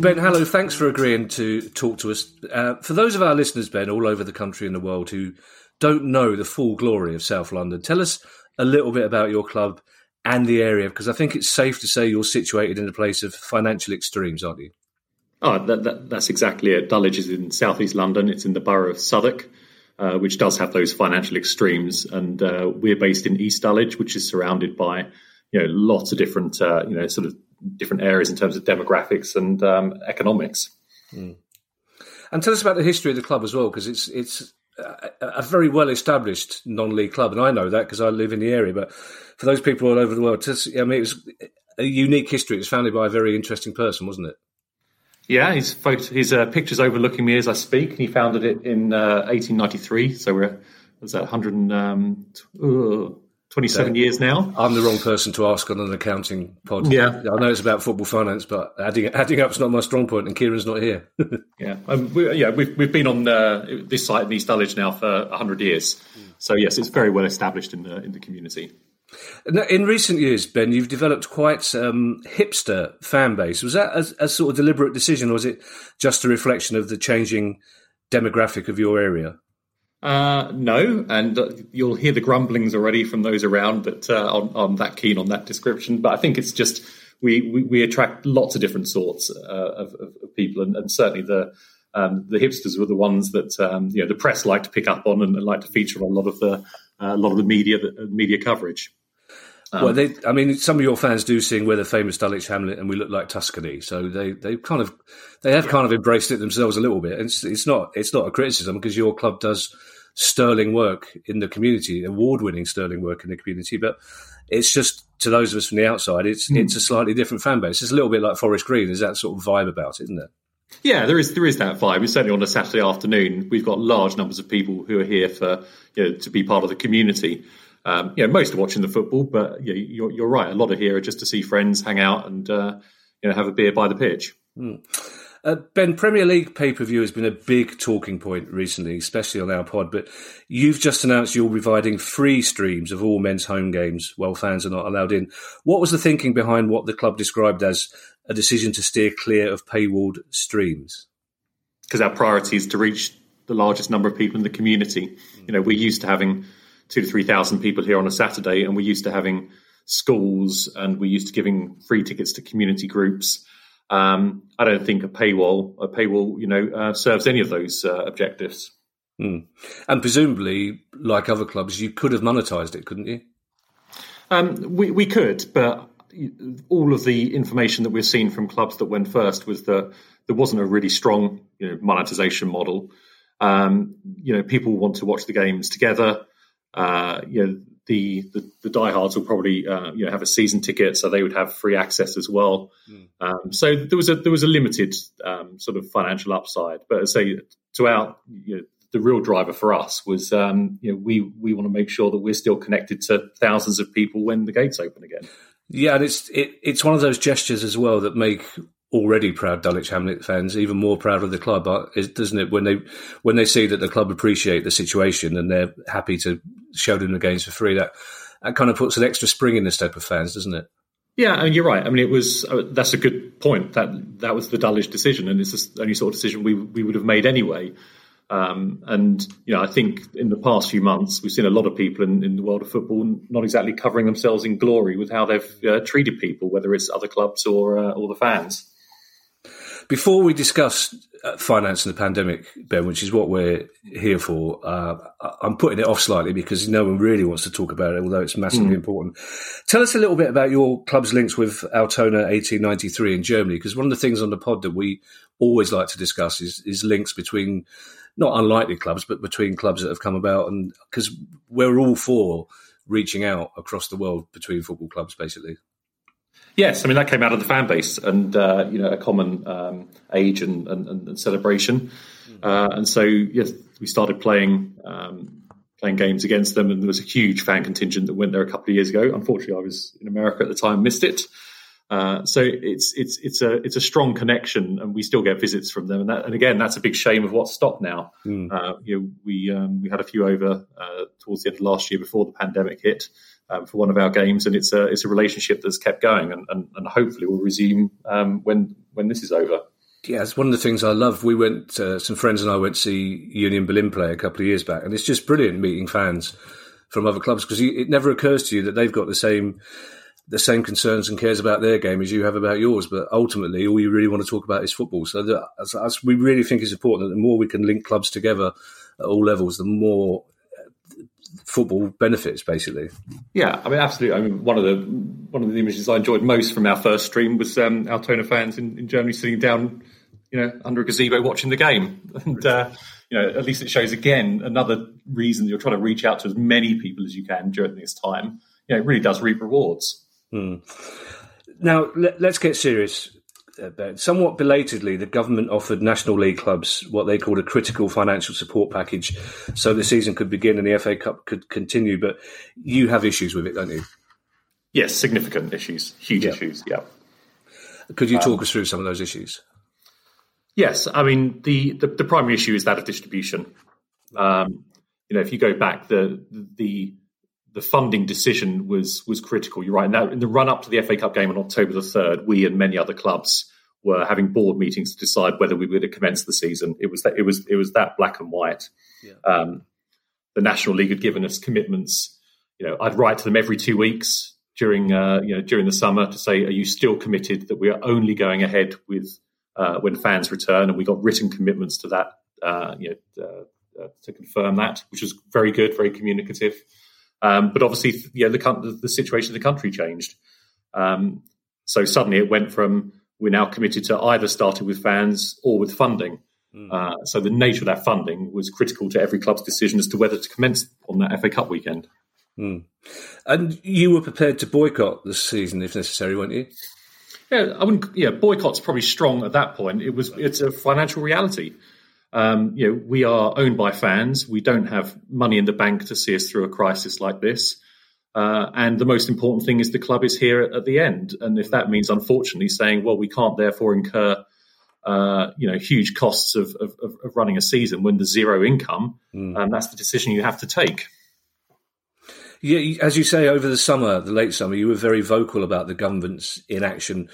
Ben hello. thanks for agreeing to talk to us. Uh, for those of our listeners, Ben, all over the country and the world who don't know the full glory of South London, tell us a little bit about your club and the area, because I think it's safe to say you're situated in a place of financial extremes, aren't you? Oh, that, that, that's exactly it. Dulwich is in southeast London. It's in the borough of Southwark, uh, which does have those financial extremes. And uh, we're based in East Dulwich, which is surrounded by you know lots of different uh, you know sort of different areas in terms of demographics and um, economics. Mm. And tell us about the history of the club as well, because it's it's a very well established non-league club, and I know that because I live in the area. But for those people all over the world, I mean, it was a unique history. It was founded by a very interesting person, wasn't it? Yeah, his photo, his uh, pictures overlooking me as I speak. He founded it in uh, 1893, so we're was that 100 and, um, 27 years now. I'm the wrong person to ask on an accounting pod. Yeah. I know it's about football finance, but adding adding up's not my strong point, and Kieran's not here. yeah, um, we, yeah, we've, we've been on uh, this site in East Dulwich now for 100 years. Mm. So, yes, it's very well established in the, in the community. In recent years, Ben, you've developed quite um, hipster fan base. Was that a, a sort of deliberate decision, or was it just a reflection of the changing demographic of your area? Uh, no, and uh, you'll hear the grumblings already from those around that uh, I'm, I'm, that keen on that description. But I think it's just we we, we attract lots of different sorts uh, of, of, people, and, and certainly the um, the hipsters were the ones that um, you know the press like to pick up on and, like to feature on a lot of the uh, a lot of the media the, media coverage. Um, well, they, I mean, some of your fans do sing "We're the famous Dulwich Hamlet" and we look like Tuscany, so they, they kind of they have yeah. kind of embraced it themselves a little bit. It's, it's not it's not a criticism because your club does sterling work in the community, award winning sterling work in the community, but it's just to those of us from the outside, it's mm. it's a slightly different fan base. It's a little bit like Forest Green. There's that sort of vibe about it, isn't there? Yeah, there is there is that vibe. And certainly on a Saturday afternoon, we've got large numbers of people who are here for you know, to be part of the community. Um, you know, most are watching the football, but you know, you're, you're, right. A lot of here are just to see friends, hang out, and uh, you know have a beer by the pitch. Mm. Uh, ben, Premier League pay per view has been a big talking point recently, especially on our pod. But you've just announced you're providing free streams of all men's home games while fans are not allowed in. What was the thinking behind what the club described as a decision to steer clear of paywalled streams? Because our priority is to reach the largest number of people in the community. You know, we're used to having two to three thousand people here on a Saturday, and we're used to having schools, and we're used to giving free tickets to community groups. Um, I don't think a paywall, a paywall, you know, uh, serves any of those uh, objectives. Mm. And presumably, like other clubs, you could have monetized it, couldn't you? Um, we we could, but all of the information that we've seen from clubs that went first was that there wasn't a really strong you know, monetization model. Um, you know, people want to watch the games together. Uh, you know, the, the, the diehards will probably uh, you know have a season ticket, so they would have free access as well. Mm. Um, so there was a there was a limited um, sort of financial upside, but say to our you know, the real driver for us was um, you know we we want to make sure that we're still connected to thousands of people when the gates open again. Yeah, and it's it, it's one of those gestures as well that make already proud Dulwich Hamlet fans even more proud of the club, doesn't it? When they when they see that the club appreciate the situation and they're happy to show them the games for free, that that kind of puts an extra spring in the step of fans, doesn't it? Yeah, I mean, you're right. I mean, it was uh, that's a good point. That that was the Dulwich decision, and it's the only sort of decision we we would have made anyway. Um, and you know, I think in the past few months we've seen a lot of people in, in the world of football not exactly covering themselves in glory with how they've uh, treated people, whether it's other clubs or uh, or the fans. Before we discuss uh, finance and the pandemic, Ben, which is what we're here for, uh, I'm putting it off slightly because no one really wants to talk about it, although it's massively mm. important. Tell us a little bit about your club's links with Altona 1893 in Germany, because one of the things on the pod that we always like to discuss is, is links between not unlikely clubs, but between clubs that have come about, and because we're all for reaching out across the world between football clubs, basically. Yes, I mean that came out of the fan base and uh, you know a common um, age and, and, and celebration, uh, and so yes, we started playing um, playing games against them, and there was a huge fan contingent that went there a couple of years ago. Unfortunately, I was in America at the time, missed it. Uh, so it's it's it's a it's a strong connection, and we still get visits from them. And, that, and again, that's a big shame of what's stopped now. Mm. Uh, you know, we um, we had a few over uh, towards the end of last year before the pandemic hit um, for one of our games, and it's a it's a relationship that's kept going, and, and, and hopefully will resume um, when when this is over. Yeah, it's one of the things I love. We went, uh, some friends and I went to see Union Berlin play a couple of years back, and it's just brilliant meeting fans from other clubs because it never occurs to you that they've got the same the same concerns and cares about their game as you have about yours. But ultimately, all you really want to talk about is football. So we really think it's important that the more we can link clubs together at all levels, the more football benefits basically. Yeah, I mean, absolutely. I mean, one of the one of the images I enjoyed most from our first stream was um, Altona fans in, in Germany sitting down, you know, under a gazebo watching the game, and uh, you know, at least it shows again another reason that you're trying to reach out to as many people as you can during this time. You know, it really does reap rewards. Hmm. Now let, us get serious. Somewhat belatedly, the government offered National League clubs what they called a critical financial support package, so the season could begin and the FA Cup could continue. But you have issues with it, don't you? Yes, significant issues, huge yeah. issues. Yeah. Could you talk um, us through some of those issues? Yes, I mean the, the, the primary issue is that of distribution. Um, you know, if you go back, the the the funding decision was was critical. You're right. Now, in the run up to the FA Cup game on October the third, we and many other clubs were having board meetings to decide whether we were to commence the season. It was that it was it was that black and white. Yeah. Um, the National League had given us commitments. You know, I'd write to them every two weeks during uh, you know during the summer to say, "Are you still committed that we are only going ahead with uh, when fans return?" And we got written commitments to that. Uh, you know, uh, uh, to confirm that, which was very good, very communicative. Um, but obviously, yeah, the, the, situation of the country changed. Um, so suddenly it went from we're now committed to either starting with fans or with funding. Mm. Uh, so the nature of that funding was critical to every club's decision as to whether to commence on that FA Cup weekend. Mm. And you were prepared to boycott the season if necessary, weren't you? Yeah, I wouldn't. Yeah, boycott's probably strong at that point. It was. It's a financial reality. Um, you know, we are owned by fans. We don't have money in the bank to see us through a crisis like this. Uh, and the most important thing is the club is here at, at, the end. And if that means, unfortunately, saying, well, we can't therefore incur, uh, you know, huge costs of, of, of, running a season when there's zero income, mm. and that's the decision you have to take. Yeah, as you say, over the summer, the late summer, you were very vocal about the government's inaction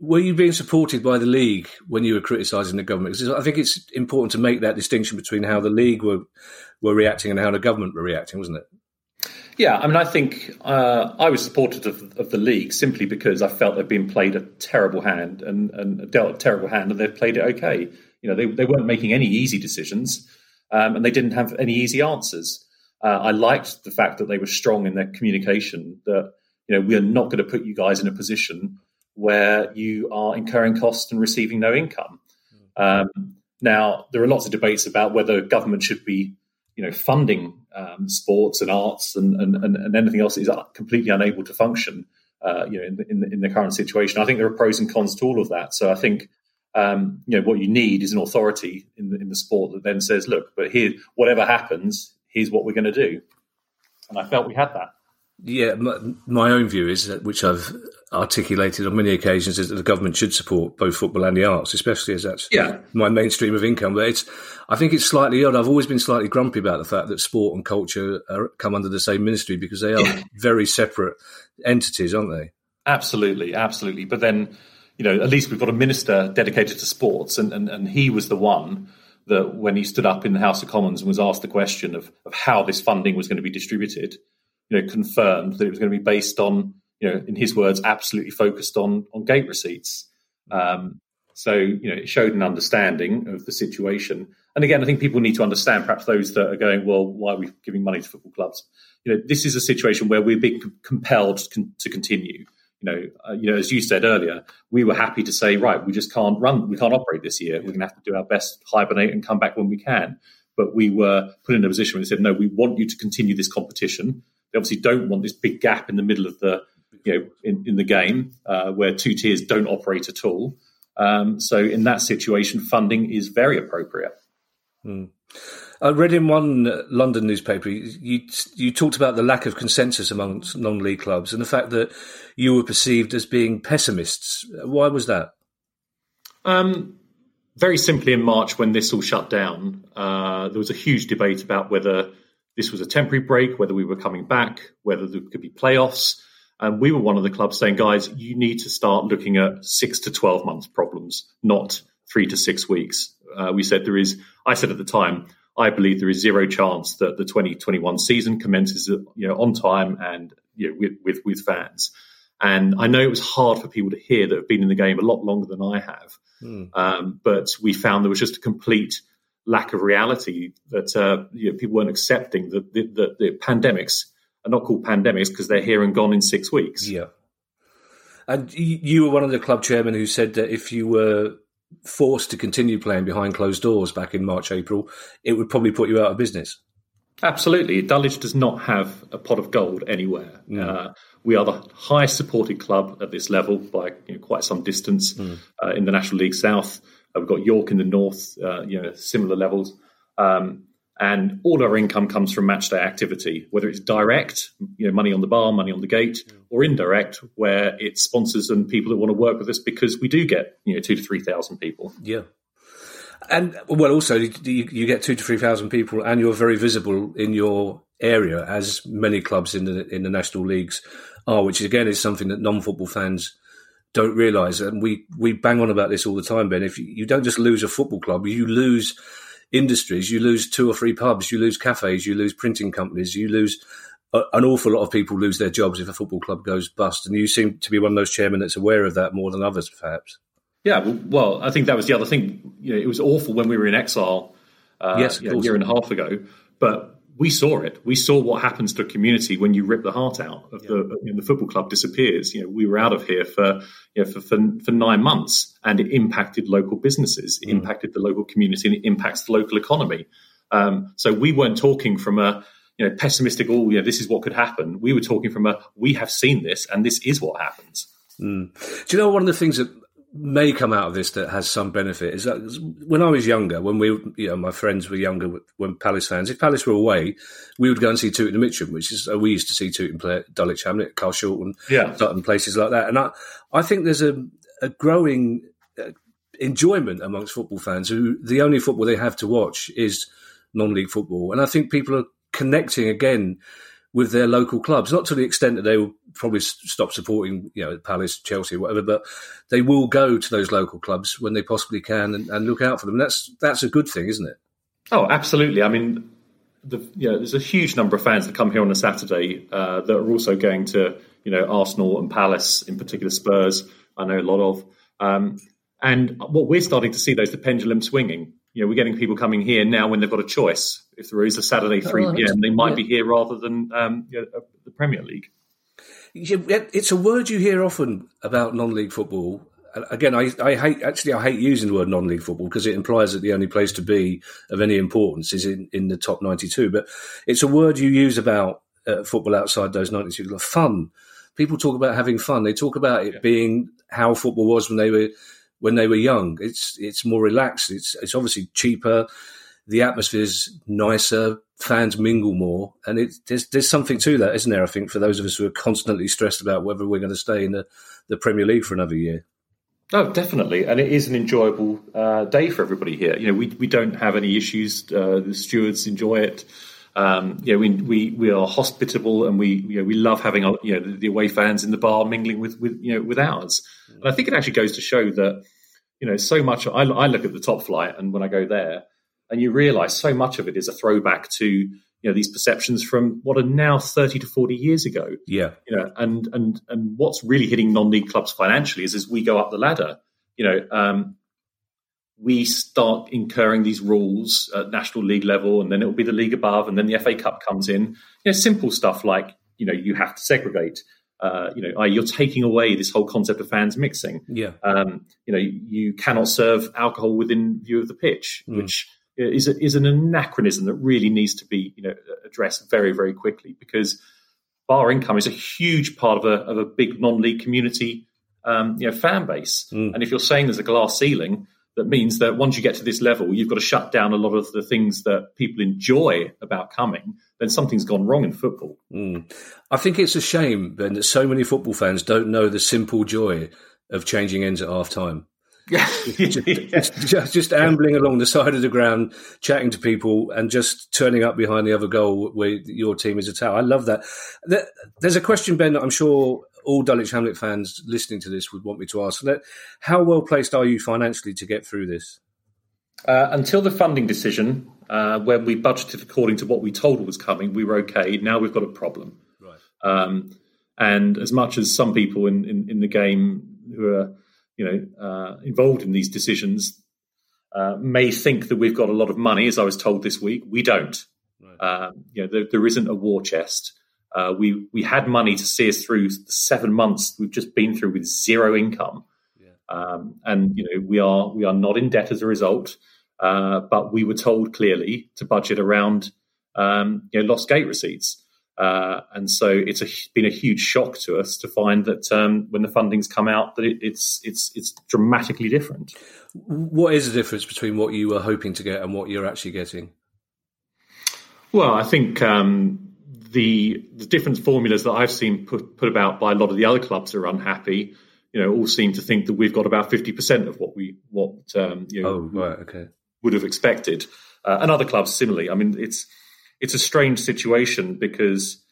were you being supported by the league when you were criticising the government? Because I think it's important to make that distinction between how the league were were reacting and how the government were reacting, wasn't it? Yeah, I mean, I think uh, I was supportive of, of, the league simply because I felt they'd been played a terrible hand and, and dealt a terrible hand, and they've played it okay. You know, they, they weren't making any easy decisions, um, and they didn't have any easy answers. Uh, I liked the fact that they were strong in their communication. That you know, we are not going to put you guys in a position where you are incurring costs and receiving no income. Um, now, there are lots of debates about whether government should be, you know, funding um, sports and arts and, and, and, anything else that is completely unable to function, uh, you know, in the, in the, in, the, current situation. I think there are pros and cons to all of that. So I think, um, you know, what you need is an authority in the, in the sport that then says, look, but here, whatever happens, here's what we're going to do. And I felt we had that. Yeah, my, my, own view is that, which I've articulated on many occasions, is that the government should support both football and the arts, especially as that's yeah. my mainstream of income. But it's, I think it's slightly odd. I've always been slightly grumpy about the fact that sport and culture are, come under the same ministry because they are yeah. very separate entities, aren't they? Absolutely, absolutely. But then, you know, at least we've got a minister dedicated to sports, and, and, and he was the one that when he stood up in the House of Commons and was asked the question of, of how this funding was going to be distributed, you know, confirmed that it was going to be based on, you know, in his words, absolutely focused on on gate receipts. Um, so, you know, it showed an understanding of the situation. And again, I think people need to understand, perhaps those that are going, well, why are we giving money to football clubs? You know, this is a situation where we're being compelled to continue. You know, uh, you know, as you said earlier, we were happy to say, right, we just can't run, we can't operate this year. We're going to have to do our best, hibernate, and come back when we can. But we were put in a position where they said, no, we want you to continue this competition. They obviously don't want this big gap in the middle of the you know in, in the game uh, where two tiers don't operate at all. Um, so in that situation, funding is very appropriate. Hmm. I read in one London newspaper you you talked about the lack of consensus amongst non-league clubs and the fact that you were perceived as being pessimists. Why was that? Um, very simply, in March when this all shut down, uh, there was a huge debate about whether this was a temporary break, whether we were coming back, whether there could be playoffs. And we were one of the clubs saying, guys, you need to start looking at six to 12 months problems, not three to six weeks. Uh, we said there is. I said at the time, I believe there is zero chance that the 2021 season commences, you know, on time and you know, with, with with fans. And I know it was hard for people to hear that have been in the game a lot longer than I have. Mm. Um, but we found there was just a complete lack of reality that uh, you know, people weren't accepting that the, the, the, pandemics are not called pandemics because they're here and gone in six weeks. Yeah. And you were one of the club chairmen who said that if you were forced to continue playing behind closed doors back in March, April, it would probably put you out of business. Absolutely. Dulwich does not have a pot of gold anywhere. Mm. Uh, we are the highest supported club at this level by you know, quite some distance mm. uh, in the National League South. Uh, we've got York in the north, uh, you know, similar levels. Um, and all our income comes from match day activity, whether it's direct, you know, money on the bar, money on the gate, or indirect, where it's sponsors and people that want to work with us because we do get, you know, two to 3,000 people. Yeah. And well, also you, you get two to three thousand people, and you're very visible in your area, as many clubs in the in the national leagues are, which again is something that non-football fans don't realise. And we we bang on about this all the time, Ben. If you, you don't just lose a football club, you lose industries, you lose two or three pubs, you lose cafes, you lose printing companies, you lose a, an awful lot of people lose their jobs if a football club goes bust. And you seem to be one of those chairmen that's aware of that more than others, perhaps. Yeah, well, I think that was the other thing. You know, it was awful when we were in exile. Uh, yes, you know, a year and a half ago, but we saw it. We saw what happens to a community when you rip the heart out of yeah. the you know, the football club disappears. You know, we were out of here for you know, for, for, for nine months, and it impacted local businesses, it mm. impacted the local community, and it impacts the local economy. Um, so we weren't talking from a you know pessimistic. Oh, you know, this is what could happen. We were talking from a we have seen this, and this is what happens. Mm. Do you know one of the things that may come out of this that has some benefit is that when I was younger, when we, you know, my friends were younger, when Palace fans, if Palace were away, we would go and see Tooting and Mitcham, which is, uh, we used to see Tooting play at Dulwich Hamlet, Carshalton, yeah. Sutton, places like that. And I, I think there's a, a growing uh, enjoyment amongst football fans who the only football they have to watch is non-league football. And I think people are connecting again with their local clubs, not to the extent that they will probably stop supporting, you know, Palace, Chelsea, whatever, but they will go to those local clubs when they possibly can and, and look out for them. That's that's a good thing, isn't it? Oh, absolutely. I mean, the, you know, there's a huge number of fans that come here on a Saturday uh, that are also going to, you know, Arsenal and Palace, in particular Spurs. I know a lot of. Um, and what we're starting to see, though, is the pendulum swinging you know, we're getting people coming here now when they've got a choice. If there is a Saturday 3 oh, p.m., they might yeah. be here rather than um, you know, uh, the Premier League. It's a word you hear often about non-league football. Again, I, I hate actually I hate using the word non-league football because it implies that the only place to be of any importance is in, in the top ninety-two. But it's a word you use about uh, football outside those ninety-two. Fun. People talk about having fun. They talk about it yeah. being how football was when they were when they were young. It's it's more relaxed. It's it's obviously cheaper. The atmosphere is nicer. Fans mingle more, and it, there's there's something to that, isn't there? I think for those of us who are constantly stressed about whether we're going to stay in the, the Premier League for another year. Oh, definitely, and it is an enjoyable uh, day for everybody here. You know, we we don't have any issues. Uh, the stewards enjoy it. Um, you know, we, we we are hospitable and we you know we love having you know the, the away fans in the bar mingling with with you know with ours. And I think it actually goes to show that you know so much. I, I look at the top flight and when I go there, and you realise so much of it is a throwback to you know these perceptions from what are now 30 to 40 years ago yeah you know and and and what's really hitting non-league clubs financially is as we go up the ladder you know um, we start incurring these rules at national league level, and then it will be the league above, and then the FA Cup comes in. You know, simple stuff like you know you have to segregate. Uh, you know, you're taking away this whole concept of fans mixing. Yeah. Um, you know, you cannot serve alcohol within view of the pitch, mm. which is a, is an anachronism that really needs to be you know addressed very very quickly because bar income is a huge part of a of a big non-league community um, you know fan base, mm. and if you're saying there's a glass ceiling that means that once you get to this level, you've got to shut down a lot of the things that people enjoy about coming, then something's gone wrong in football. Mm. I think it's a shame, Ben, that so many football fans don't know the simple joy of changing ends at half time. Yeah. just, just, just, ambling along the side of the ground, chatting to people, and just turning up behind the other goal where your team is attacked. I love that. There's a question, Ben, that I'm sure all Dulwich Hamlet fans listening to this would want me to ask. How well placed are you financially to get through this? Uh, until the funding decision, uh, when we budgeted according to what we told was coming, we were okay. Now we've got a problem. Right. Um, and as much as some people in, in, in the game who are you know uh, involved in these decisions uh, may think that we've got a lot of money, as I was told this week, we don't. Right. Um, you know, there, there isn't a war chest. Uh, we we had money to see us through the seven months we've just been through with zero income, yeah. um, and you know we are we are not in debt as a result. Uh, but we were told clearly to budget around um, you know, lost gate receipts. Uh, and so it's a, been a huge shock to us to find that um, when the funding's come out, that it, it's it's it's dramatically different. What is the difference between what you were hoping to get and what you're actually getting? Well, I think um, the the different formulas that I've seen put put about by a lot of the other clubs are unhappy, you know, all seem to think that we've got about fifty percent of what we what um, you know, oh right okay would have expected, uh, and other clubs similarly. I mean, it's it's a strange situation because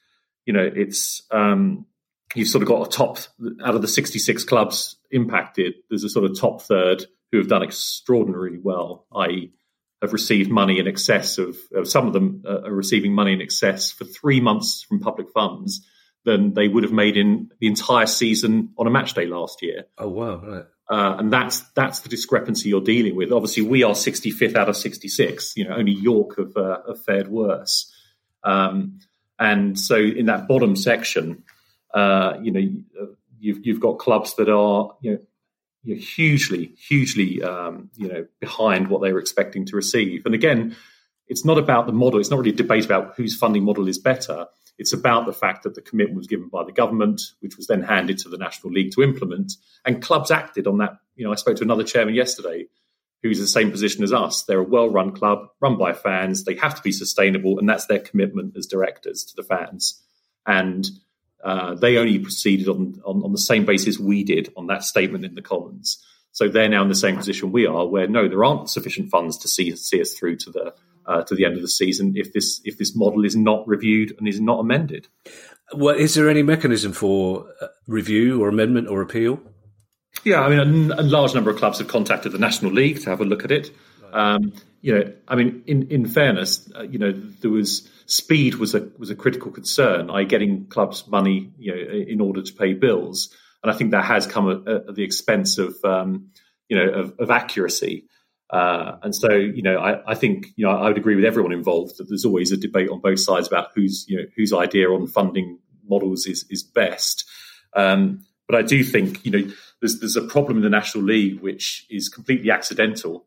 you know it's um, you've sort of got a top out of the 66 clubs impacted. There's a sort of top third who have done extraordinarily well, i.e., have received money in excess of, some of them uh, are receiving money in excess for three months from public funds than they would have made in the entire season on a match day last year. Oh wow! Right. Uh, and that's that's the discrepancy you're dealing with. Obviously, we are 65th out of 66. You know, only York have, uh, have fared worse. Um, and so, in that bottom section, uh, you know, you've you've got clubs that are you know, you're hugely, hugely, um, you know, behind what they were expecting to receive. And again, it's not about the model. It's not really a debate about whose funding model is better. It's about the fact that the commitment was given by the government, which was then handed to the National League to implement, and clubs acted on that. You know, I spoke to another chairman yesterday who's in the same position as us. They're a well-run club, run by fans. They have to be sustainable, and that's their commitment as directors to the fans. And uh, they only proceeded on, on, on the same basis we did on that statement in the Commons. So they're now in the same position we are, where no, there aren't sufficient funds to see see us through to the uh, to the end of the season if this if this model is not reviewed and is not amended. Well, is there any mechanism for uh, review or amendment or appeal? Yeah, I mean, a, a, large number of clubs have contacted the National League to have a look at it. Um, you know, I mean, in in fairness, uh, you know, there was speed was a was a critical concern. I getting clubs money, you know, in order to pay bills, and I think that has come at, at the expense of um, you know of, of accuracy. Uh, and so, you know, I, I, think you know I would agree with everyone involved that there's always a debate on both sides about whose you know whose idea on funding models is is best. Um, but I do think you know there's there's a problem in the National League which is completely accidental,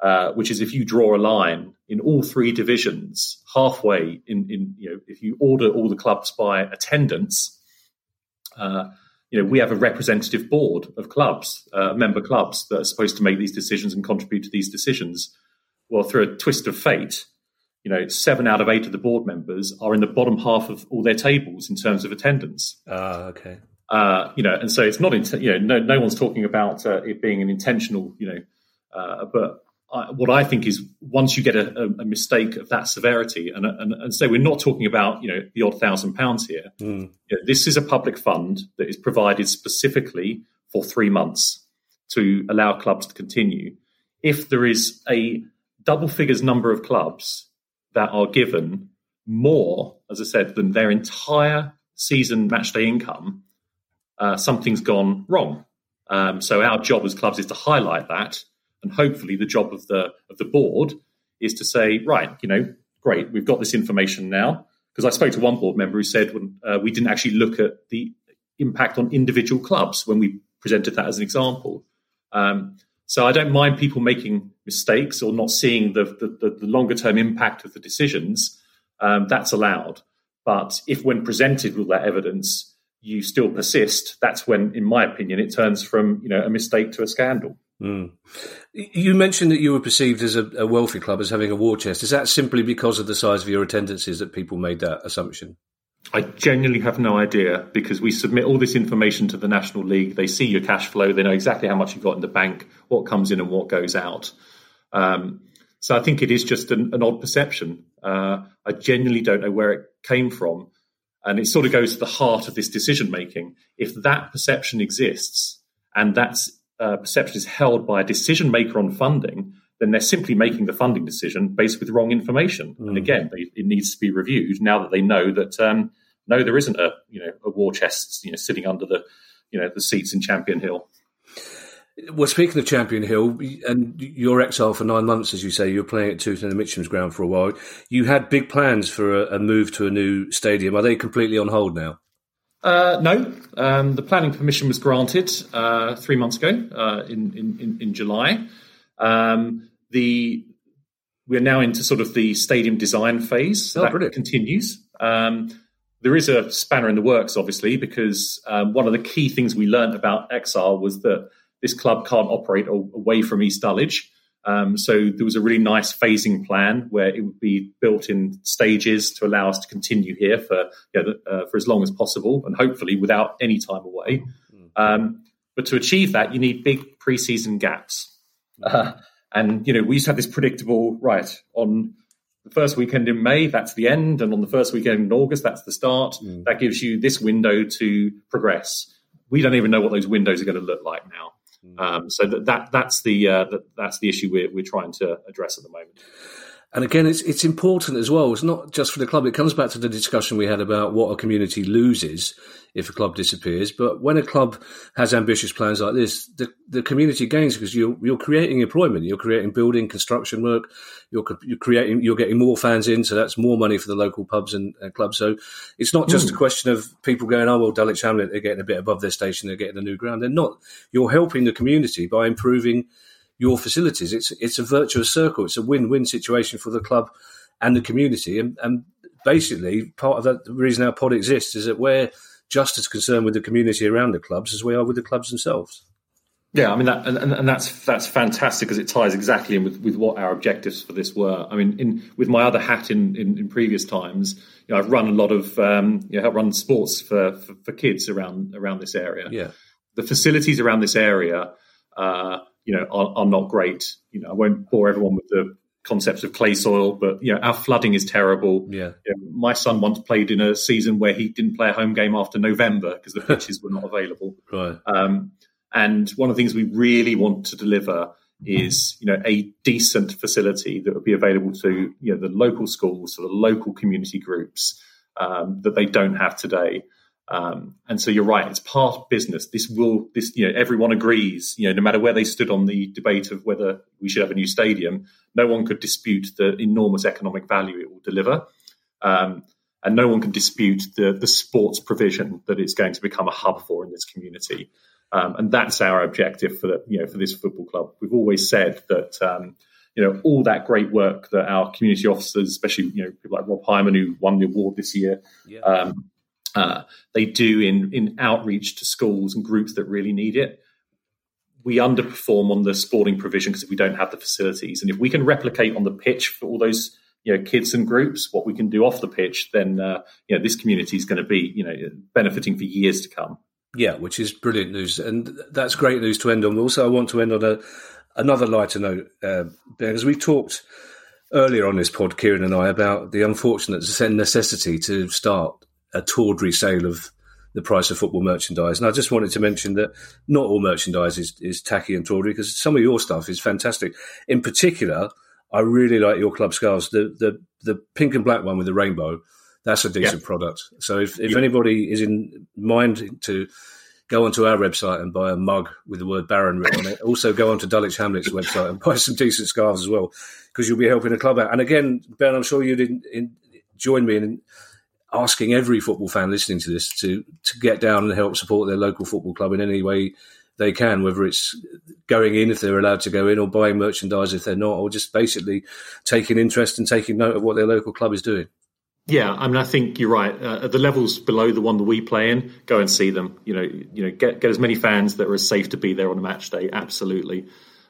uh, which is if you draw a line in all three divisions halfway in in you know if you order all the clubs by attendance. Uh, you know, we have a representative board of clubs, uh, member clubs that are supposed to make these decisions and contribute to these decisions. Well, through a twist of fate, you know, seven out of eight of the board members are in the bottom half of all their tables in terms of attendance. Ah, uh, okay. Uh, you know, and so it's not, in, you know, no, no one's talking about uh, it being an intentional, you know, uh, but What I think is once you get a, a, mistake of that severity, and, and, and so we're not talking about you know the odd thousand pounds here. Mm. You know, this is a public fund that is provided specifically for three months to allow clubs to continue. If there is a double figures number of clubs that are given more, as I said, than their entire season matchday income, uh, something's gone wrong. Um, so our job as clubs is to highlight that and hopefully, the job of the of the board is to say, right, you know, great, we've got this information now. Because I spoke to one board member who said when, uh, we didn't actually look at the impact on individual clubs when we presented that as an example. Um, so I don't mind people making mistakes or not seeing the, the, the longer term impact of the decisions. Um, that's allowed. But if, when presented with that evidence, you still persist, that's when, in my opinion, it turns from you know a mistake to a scandal. Mm. You mentioned that you were perceived as a, a, wealthy club as having a war chest. Is that simply because of the size of your attendances that people made that assumption? I genuinely have no idea because we submit all this information to the National League. They see your cash flow, they know exactly how much you've got in the bank, what comes in and what goes out. Um, so I think it is just an, an odd perception. Uh, I genuinely don't know where it came from. And it sort of goes to the heart of this decision making. If that perception exists and that uh, perception is held by a decision maker on funding, then they're simply making the funding decision based with wrong information. Mm. And again, they, it needs to be reviewed now that they know that um, no, there isn't a you know a war chest you know sitting under the you know the seats in Champion Hill. Well, speaking of Champion Hill, and your exile for nine months, as you say, you were playing at Tooting and Mitcham's ground for a while. You had big plans for a, a move to a new stadium. Are they completely on hold now? Uh, no, um, the planning permission was granted uh, three months ago uh, in, in, in July. Um, the we're now into sort of the stadium design phase. So oh, that brilliant. continues. Um, there is a spanner in the works, obviously, because um, one of the key things we learned about Exile was that this club can't operate away from East Dulwich. Um, so there was a really nice phasing plan where it would be built in stages to allow us to continue here for you know, uh, for as long as possible and hopefully without any time away. Mm. Um, but to achieve that, you need big preseason gaps. Uh, and you know, we used to have this predictable right on the first weekend in May, that's the end, and on the first weekend in August, that's the start. Mm. That gives you this window to progress. We don't even know what those windows are going to look like now. Um, so that, that that's the uh, that, that's the issue we're we're trying to address at the moment. And again, it's it's important as well. It's not just for the club. It comes back to the discussion we had about what a community loses if a club disappears. But when a club has ambitious plans like this, the, the community gains because you're you're creating employment, you're creating building, construction work, you're you're creating you're getting more fans in, so that's more money for the local pubs and, and clubs. So it's not just mm. a question of people going, oh well, Dulwich Hamlet are getting a bit above their station, they're getting a new ground. They're not. You're helping the community by improving your facilities. It's it's a virtuous circle. It's a win-win situation for the club and the community. And, and basically, part of that, the reason our pod exists is that we're just as concerned with the community around the clubs as we are with the clubs themselves. Yeah, I mean that, and, and that's that's fantastic because it ties exactly in with, with what our objectives for this were. I mean, in with my other hat in, in, in previous times, you know, I've run a lot of um, you know, run sports for, for, for kids around around this area. Yeah, the facilities around this area uh, you know, are, are not great. You know, I won't bore everyone with the concepts of clay soil, but you know, our flooding is terrible. Yeah. You know, my son once played in a season where he didn't play a home game after November because the pitches were not available. Right. Um, and one of the things we really want to deliver is, you know, a decent facility that would be available to, you know, the local schools, to the local community groups um, that they don't have today. Um, and so you're right; it's part of business. This will, this you know, everyone agrees. You know, no matter where they stood on the debate of whether we should have a new stadium, no one could dispute the enormous economic value it will deliver, um, and no one can dispute the the sports provision that it's going to become a hub for in this community. Um, and that's our objective for the, you know for this football club. We've always said that um, you know all that great work that our community officers, especially you know people like Rob Hyman who won the award this year, yeah. um, uh, they do in in outreach to schools and groups that really need it. We underperform on the sporting provision because we don't have the facilities, and if we can replicate on the pitch for all those you know kids and groups what we can do off the pitch, then uh, you know this community is going to be you know benefiting for years to come. Yeah, which is brilliant news, and that's great news to end on. Also, I want to end on a another lighter note uh, because we talked earlier on this pod, Kieran and I, about the unfortunate necessity to start a tawdry sale of the price of football merchandise. And I just wanted to mention that not all merchandise is, is tacky and tawdry because some of your stuff is fantastic. In particular, I really like your club scarves. The the the pink and black one with the rainbow. That's a decent yeah. product. So if, if yeah. anybody is in mind to go onto our website and buy a mug with the word Baron written on it, also go onto Dulwich Hamlet's website and buy some decent scarves as well because you'll be helping the club out. And again, Ben, I'm sure you didn't in, join me in asking every football fan listening to this to to get down and help support their local football club in any way they can, whether it's going in if they're allowed to go in, or buying merchandise if they're not, or just basically taking interest and taking note of what their local club is doing. Yeah, I mean, I think you're right. Uh, at the levels below the one that we play in, go and see them. You know, you know, get get as many fans that are as safe to be there on a match day. Absolutely.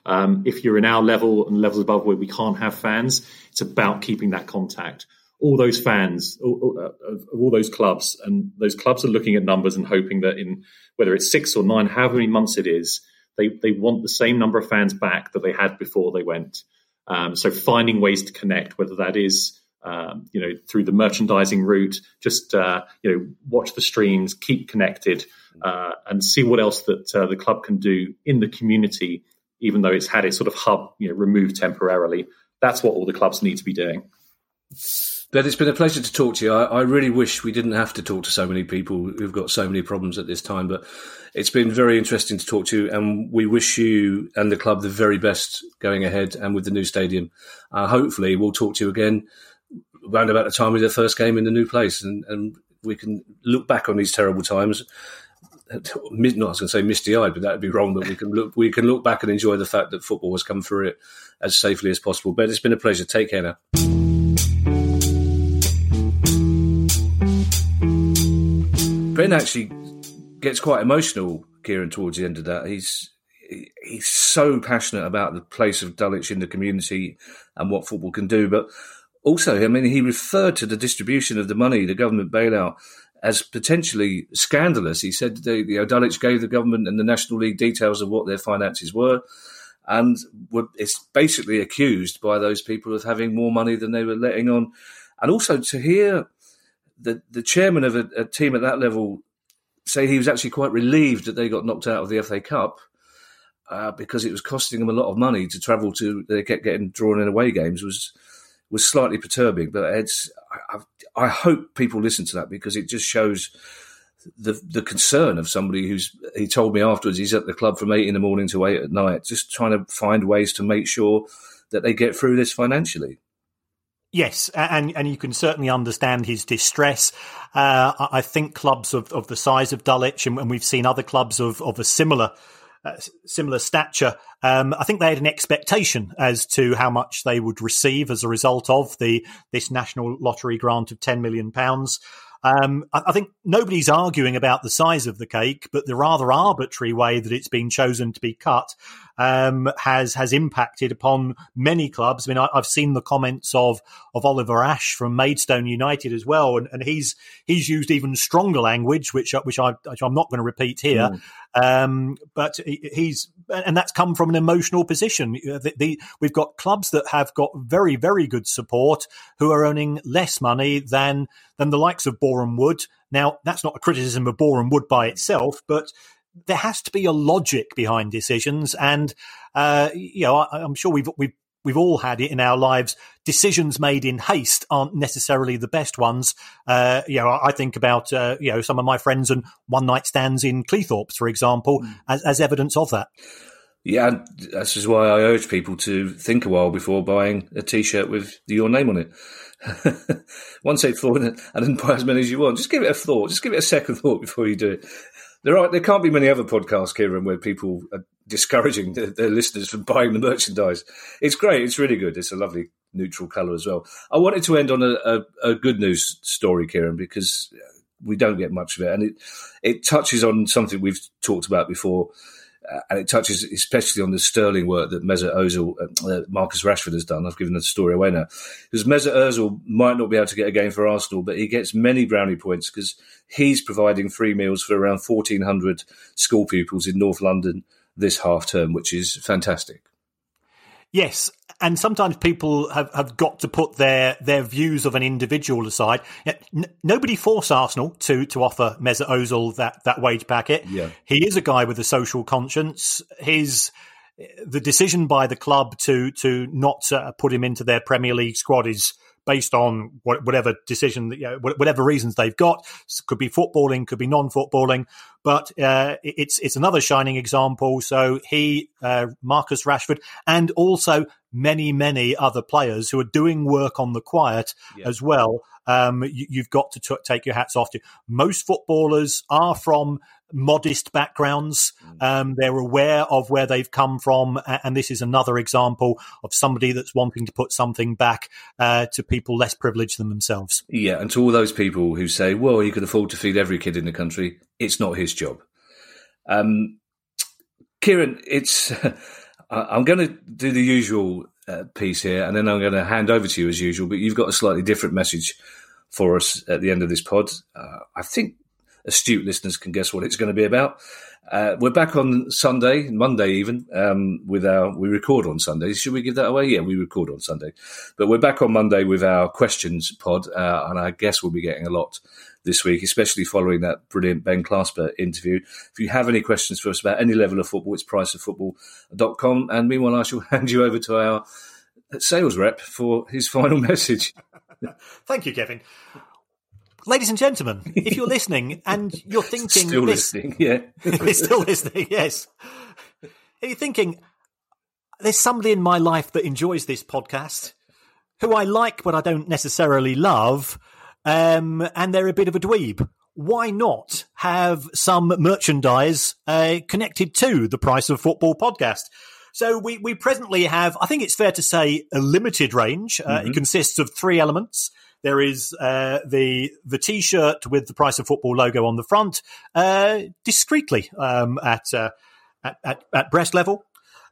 Um, if you're in our level and levels above where we can't have fans, it's about keeping that contact all those fans all, of all those clubs, and those clubs are looking at numbers and hoping that in whether it's six or nine, however many months it is, they they want the same number of fans back that they had before they went. Um, so finding ways to connect, whether that is um, you know, through the merchandising route. Just uh, you know, watch the streams, keep connected, uh, and see what else that uh, the club can do in the community. Even though it's had its sort of hub, you know, removed temporarily, that's what all the clubs need to be doing. But it's been a pleasure to talk to you. I, I, really wish we didn't have to talk to so many people who've got so many problems at this time. But it's been very interesting to talk to you, and we wish you and the club the very best going ahead and with the new stadium. Uh, hopefully, we'll talk to you again around about the time of the first game in the new place, and, and we can look back on these terrible times. Not I was going to say misty eyed, but that would be wrong. But we can look we can look back and enjoy the fact that football has come through it as safely as possible. But it's been a pleasure. Take care now. Ben actually gets quite emotional, Kieran, towards the end of that. He's he's so passionate about the place of Dulwich in the community and what football can do. But also, I mean, he referred to the distribution of the money, the government bailout, as potentially scandalous. He said the, you know, Dulwich gave the government and the National League details of what their finances were, and were, it's basically accused by those people of having more money than they were letting on. And also to hear the the chairman of a, a, team at that level say he was actually quite relieved that they got knocked out of the FA Cup uh, because it was costing them a lot of money to travel to. They kept getting drawn in away games was was slightly perturbing. But it's I, I hope people listen to that because it just shows the the concern of somebody who's he told me afterwards he's at the club from eight in the morning to eight at night, just trying to find ways to make sure that they get through this financially. Yes, and and you can certainly understand his distress. Uh, I think clubs of, of the size of Dulwich, and, we've seen other clubs of, of a similar uh, similar stature. Um, I think they had an expectation as to how much they would receive as a result of the this national lottery grant of ten million pounds. Um, I, I, think nobody's arguing about the size of the cake, but the rather arbitrary way that it's been chosen to be cut um, has has impacted upon many clubs. I mean, I, have seen the comments of of Oliver Ash from Maidstone United as well, and, and he's he's used even stronger language, which which I which I'm not going to repeat here. Mm. Um, but he's and that's come from an emotional position. The, the, we've got clubs that have got very very good support who are earning less money than than the likes of Boreham Wood. Now, that's not a criticism of Boreham Wood by itself, but there has to be a logic behind decisions, and uh, you know, I, am sure we've we've we've all had it in our lives. Decisions made in haste aren't necessarily the best ones. Uh, you know, I think about uh, you know some of my friends and one night stands in Cleethorpes, for example, mm. as, as evidence of that. Yeah, this is why I urge people to think a while before buying a T-shirt with your name on it. Once eight four, and then buy as many as you want. Just give it a thought. Just give it a second thought before you do it. There are there can't be many other podcasts, Kieran, where people are discouraging their, their listeners from buying the merchandise. It's great. It's really good. It's a lovely neutral colour as well. I wanted to end on a, a, a good news story, Kieran, because we don't get much of it, and it it touches on something we've talked about before uh, and it touches especially on the sterling work that Mesut Ozil, uh, uh, Marcus Rashford has done. I've given the story away now because Mesut Ozil might not be able to get a game for Arsenal, but he gets many brownie points because he's providing free meals for around fourteen hundred school pupils in North London this half term, which is fantastic. Yes, and sometimes people have, have got to put their their views of an individual aside. N- nobody forced Arsenal to to offer Mesut Ozil that that wage packet. Yeah. He is a guy with a social conscience. His the decision by the club to to not uh, put him into their Premier League squad is based on whatever decision, you know, whatever reasons they've got. Could be footballing, could be non-footballing, but uh, it's it's another shining example. So he, uh, Marcus Rashford, and also many many other players who are doing work on the quiet yeah. as well. Um, you, have got to t- take your hats off to. Most footballers are from modest backgrounds. Mm. Um, they're aware of where they've come from, and this is another example of somebody that's wanting to put something back uh, to people less privileged than themselves. Yeah, and to all those people who say, "Well, he could afford to feed every kid in the country," it's not his job. Um, Kieran, it's I'm going to do the usual uh, piece here, and then I'm going to hand over to you as usual. But you've got a slightly different message for us at the end of this pod. Uh, I think astute listeners can guess what it's going to be about. Uh, we're back on Sunday, Monday even, um, with our, we record on Sundays. Should we give that away? Yeah, we record on Sunday. But we're back on Monday with our questions pod, uh, and I guess we'll be getting a lot this week, especially following that brilliant Ben Clasper interview. If you have any questions for us about any level of football, it's priceoffootball.com. And meanwhile, I shall hand you over to our sales rep for his final message. Thank you, Kevin ladies and gentlemen, if you're listening and you're thinking, still this, listening, yeah, still listening, yes. Are you thinking there's somebody in my life that enjoys this podcast, who I like but I don't necessarily love, um, and they're a bit of a dweeb? Why not have some merchandise uh, connected to the Price of Football podcast? So we, we presently have, I think it's fair to say, a limited range. Uh, mm-hmm. It consists of three elements. There is uh, the the T-shirt with the Price of Football logo on the front, uh, discreetly um, at, uh, at, at at breast level.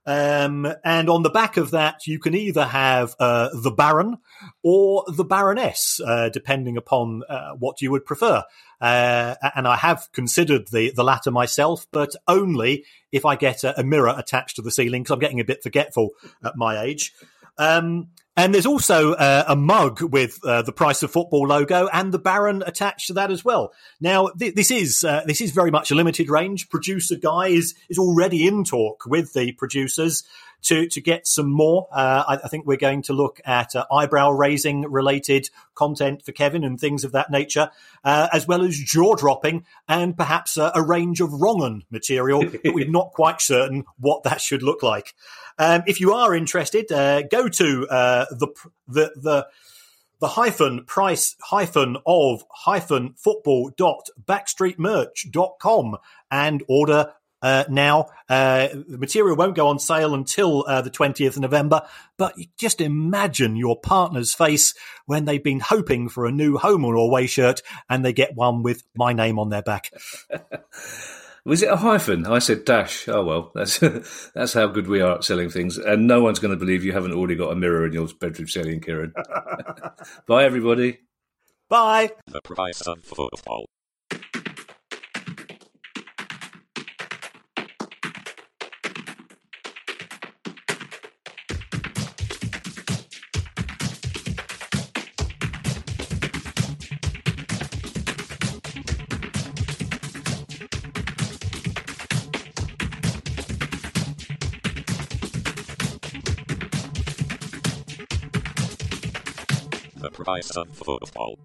Um, and on the back of that, you can either have uh, the Baron or the Baroness, uh, depending upon uh, what you would prefer. Uh, and I have considered the, the latter myself, but only if I get a, a mirror attached to the ceiling, because I'm getting a bit forgetful at my age. Um, and there's also uh, a mug with uh, the Price of Football logo and the Baron attached to that as well. Now, th- this is uh, this is very much a limited range. Producer Guy is is already in talk with the producers to to get some more. Uh, I, I, think we're going to look at uh, eyebrow raising related content for Kevin and things of that nature, uh, as well as jaw dropping and perhaps a range of wrong material. but we're not quite certain what that should look like. Um, if you are interested, uh, go to uh, the the the the hyphen price hyphen of hyphen football dot backstreetmerch dot com and order uh, now. Uh, the material won't go on sale until uh, the 20th of November, but just imagine your partner's face when they've been hoping for a new home or away shirt and they get one with my name on their back. Was it a hyphen? I said dash. Oh well, that's that's how good we are at selling things, and no one's going to believe you haven't already got a mirror in your bedroom, selling, Kieran. Bye, everybody. Bye. The price of football. Price of football.